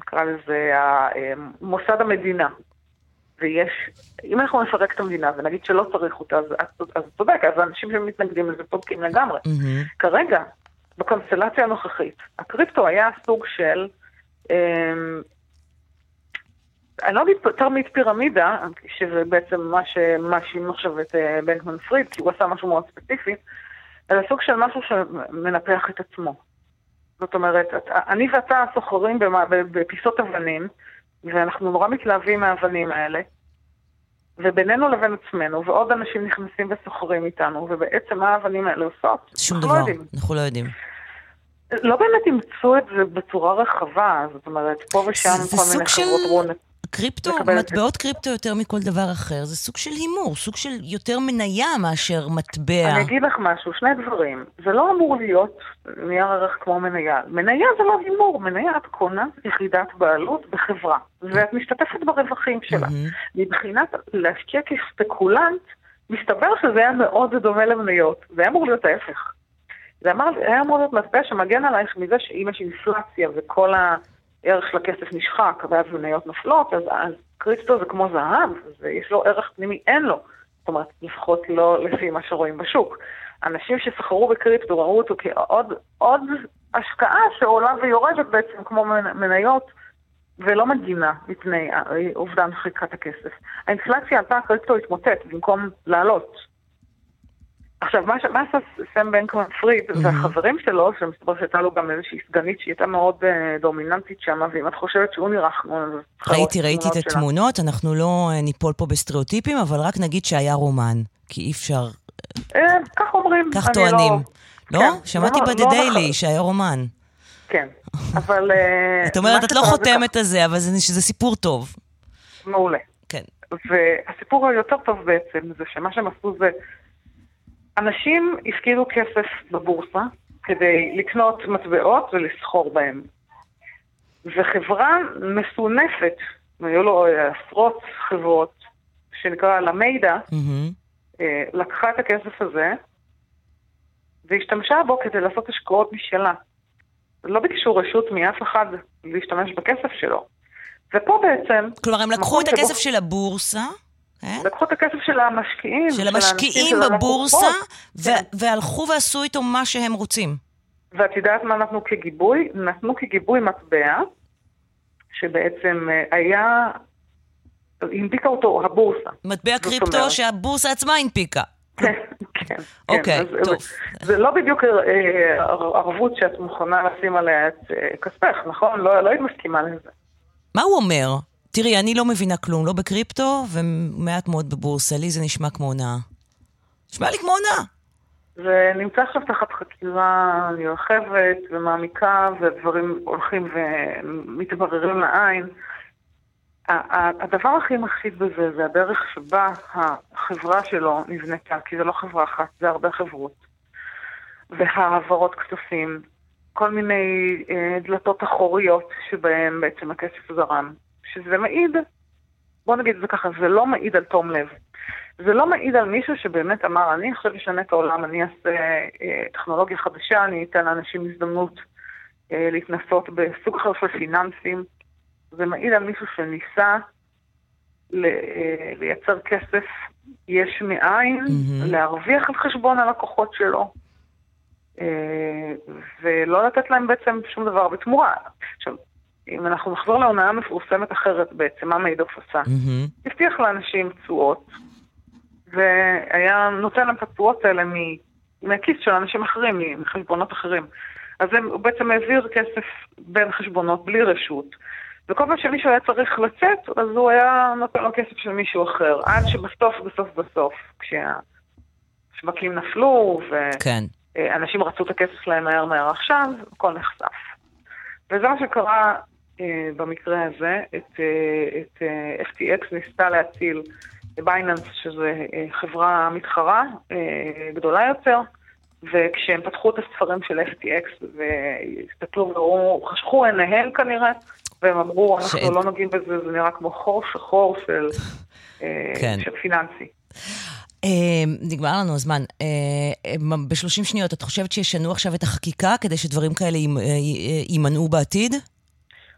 נקרא לזה, אה, מוסד המדינה, ויש, אם אנחנו נפרק את המדינה ונגיד שלא צריך אותה, אז, אז צודק, אז האנשים שמתנגדים לזה צודקים לגמרי. Mm-hmm. כרגע, בקונסטלציה הנוכחית, הקריפטו היה סוג של, אה, אני לא אגיד תרמית פירמידה, שזה בעצם מה שמאשים עכשיו את אה, בנקמן פריד, כי הוא עשה משהו מאוד ספציפי, אלא סוג של משהו שמנפח את עצמו. זאת אומרת, אני ואתה סוחרים בפיסות אבנים, ואנחנו נורא מתלהבים מהאבנים האלה, ובינינו לבין עצמנו, ועוד אנשים נכנסים וסוחרים איתנו, ובעצם מה האבנים האלה עושות? שום דבר, לא אנחנו לא יודעים. לא באמת אימצו את זה בצורה רחבה, זאת אומרת, פה ושם כל מיני חברות רונת. קריפטו, מטבעות קריפטו יותר מכל דבר אחר, זה סוג של הימור, סוג של יותר מניה מאשר מטבע. אני אגיד לך משהו, שני דברים. זה לא אמור להיות נייר ערך כמו מניה. מניה זה לא הימור, מניה את קונה יחידת בעלות בחברה, ואת משתתפת ברווחים שלה. מבחינת להשקיע כספקולנט, מסתבר שזה היה מאוד דומה למניות, זה היה אמור להיות ההפך. זה היה אמור להיות מטבע שמגן עלייך מזה שאם יש אינפלציה וכל ה... ערך של הכסף נשחק, ואז מניות נופלות, אז, אז קריפטו זה כמו זהב, ויש לו ערך פנימי, אין לו. זאת אומרת, לפחות לא לפי מה שרואים בשוק. אנשים שסחרו בקריפטו ראו אותו כעוד עוד השקעה שעולה ויורדת בעצם כמו מניות, ולא מגינה מפני אובדן חיקת הכסף. האינפלציה עלתה, הקריפטו התמוטט במקום לעלות. עכשיו, מה, מה עשה סם בנקמן פריד mm-hmm. והחברים שלו, שמסתבר שהייתה לו גם איזושהי סגנית שהיא הייתה מאוד uh, דומיננטית שם, ואם את חושבת שהוא נראה כמו... ראיתי, ראיתי את התמונות, אנחנו לא uh, ניפול פה בסטריאוטיפים, אבל רק נגיד שהיה רומן, כי אי אפשר... Uh, כך אומרים. כך טוענים. לא? לא? כן, שמעתי לא, בדה דיילי לא שהיה רומן. כן, אבל... (laughs) את אומרת, את לא חותמת על זה, אבל זה סיפור טוב. מעולה. כן. והסיפור היותר טוב בעצם, זה שמה שהם עשו זה... אנשים הפקידו כסף בבורסה, כדי לקנות מטבעות ולסחור בהם. וחברה מסונפת, היו לו עשרות חברות, שנקרא למיידה, אה, לקחה את הכסף הזה והשתמשה בו כדי לעשות השקעות משלה. לא ביקשו רשות מאף אחד להשתמש בכסף שלו. ופה בעצם... כלומר, הם לקחו את הכסף של הבורסה? לקחו את הכסף של המשקיעים. של המשקיעים בבורסה, כן. והלכו ועשו איתו מה שהם רוצים. ואת יודעת מה נתנו כגיבוי? נתנו כגיבוי מטבע, שבעצם אה, היה, הנפיקה אותו הבורסה. מטבע קריפטו שהבורסה עצמה הנפיקה. כן, כן. אוקיי, okay, טוב. זה לא בדיוק אה, ערבות שאת מוכנה לשים עליה את אה, כספך, נכון? לא, לא היית מסכימה לזה. מה הוא אומר? תראי, אני לא מבינה כלום, לא בקריפטו ומעט מאוד בבורסה. לי זה נשמע כמו הונאה. נשמע לי כמו הונאה. זה נמצא עכשיו תחת חקירה נרחבת ומעמיקה, והדברים הולכים ומתבררים לעין. הדבר הכי מפחיד בזה זה הדרך שבה החברה שלו נבנתה, כי זה לא חברה אחת, זה הרבה חברות. והעברות כספים, כל מיני אה, דלתות אחוריות שבהן בעצם הכסף זרם. שזה מעיד, בוא נגיד את זה ככה, זה לא מעיד על תום לב. זה לא מעיד על מישהו שבאמת אמר, אני עכשיו אשנה את העולם, אני אעשה אה, טכנולוגיה חדשה, אני אתן לאנשים הזדמנות אה, להתנסות בסוג אחר של פיננסים. זה מעיד על מישהו שניסה ל, אה, לייצר כסף יש מאין, mm-hmm. להרוויח על חשבון הלקוחות שלו, אה, ולא לתת להם בעצם שום דבר בתמורה. עכשיו, אם אנחנו נחזור להונאה מפורסמת אחרת בעצם, מה מיידוף עשה? Mm-hmm. הבטיח לאנשים תשואות, והיה נותן להם את התשואות האלה מהכיס של אנשים אחרים, מחשבונות אחרים. אז הוא בעצם העביר כסף בין חשבונות בלי רשות, וכל פעם שמישהו היה צריך לצאת, אז הוא היה נותן לו כסף של מישהו אחר, עד שבסוף, בסוף, בסוף, כשהשווקים נפלו, ואנשים כן. רצו את הכסף שלהם מהר מהר עכשיו, הכל נחשף. וזה מה שקרה אה, במקרה הזה, את, אה, את אה, FTX ניסתה להציל בייננס, שזו חברה מתחרה גדולה יותר, וכשהם פתחו את הספרים של FTX והסתכלו וראו, חשכו עיניהם כנראה, והם אמרו, אנחנו ש... לא נוגעים בזה, זה נראה כמו חור שחור של, כן. של פיננסי. נגמר לנו הזמן. ב-30 שניות, את חושבת שישנו עכשיו את החקיקה כדי שדברים כאלה יימנעו בעתיד?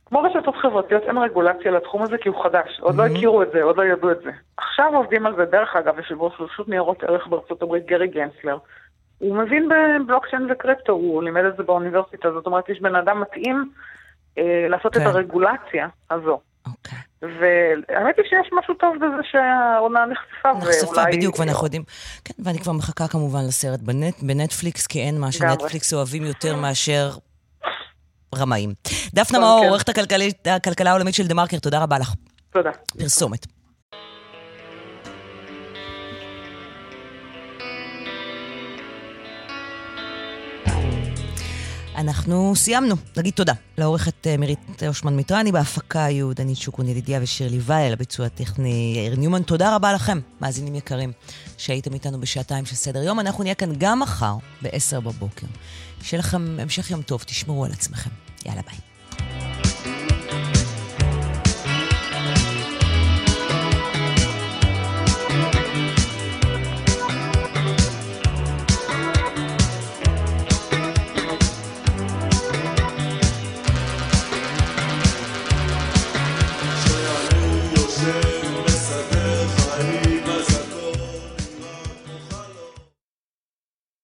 כמו רשתות חברתיות אין רגולציה לתחום הזה כי הוא חדש, עוד לא הכירו את זה, עוד לא ידעו את זה. עכשיו עובדים על זה, דרך אגב, יושב ראש רשות ניירות ערך בארצות הברית, גרי גנסלר. הוא מבין בבלוקצ'יין וקריפטו, הוא לימד את זה באוניברסיטה, זאת אומרת, יש בן אדם מתאים אה, לעשות כן. את הרגולציה הזו. אוקיי. והאמת היא שיש משהו טוב בזה שהעונה נחשפה. נחשפה, בדיוק, ואנחנו יודעים. כן, ואני כבר מחכה כמובן לסרט בנט, בנטפליקס, כי אין מה שנטפליקס אוהבים יותר מאשר רמאים. דפנה מאור, כן. עורכת הכלכלה העולמית של דה מרקר, תודה רבה לך. תודה. פרסומת. אנחנו סיימנו. נגיד תודה לעורכת אה, מירית אושמן מיטרני, בהפקה יהודנית שוקון ידידיה ושירלי וייל, הביצוע הטכני יאיר ניומן. תודה רבה לכם, מאזינים יקרים, שהייתם איתנו בשעתיים של סדר יום. אנחנו נהיה כאן גם מחר, ב-10 בבוקר. שיהיה לכם המשך יום טוב, תשמרו על עצמכם. יאללה ביי.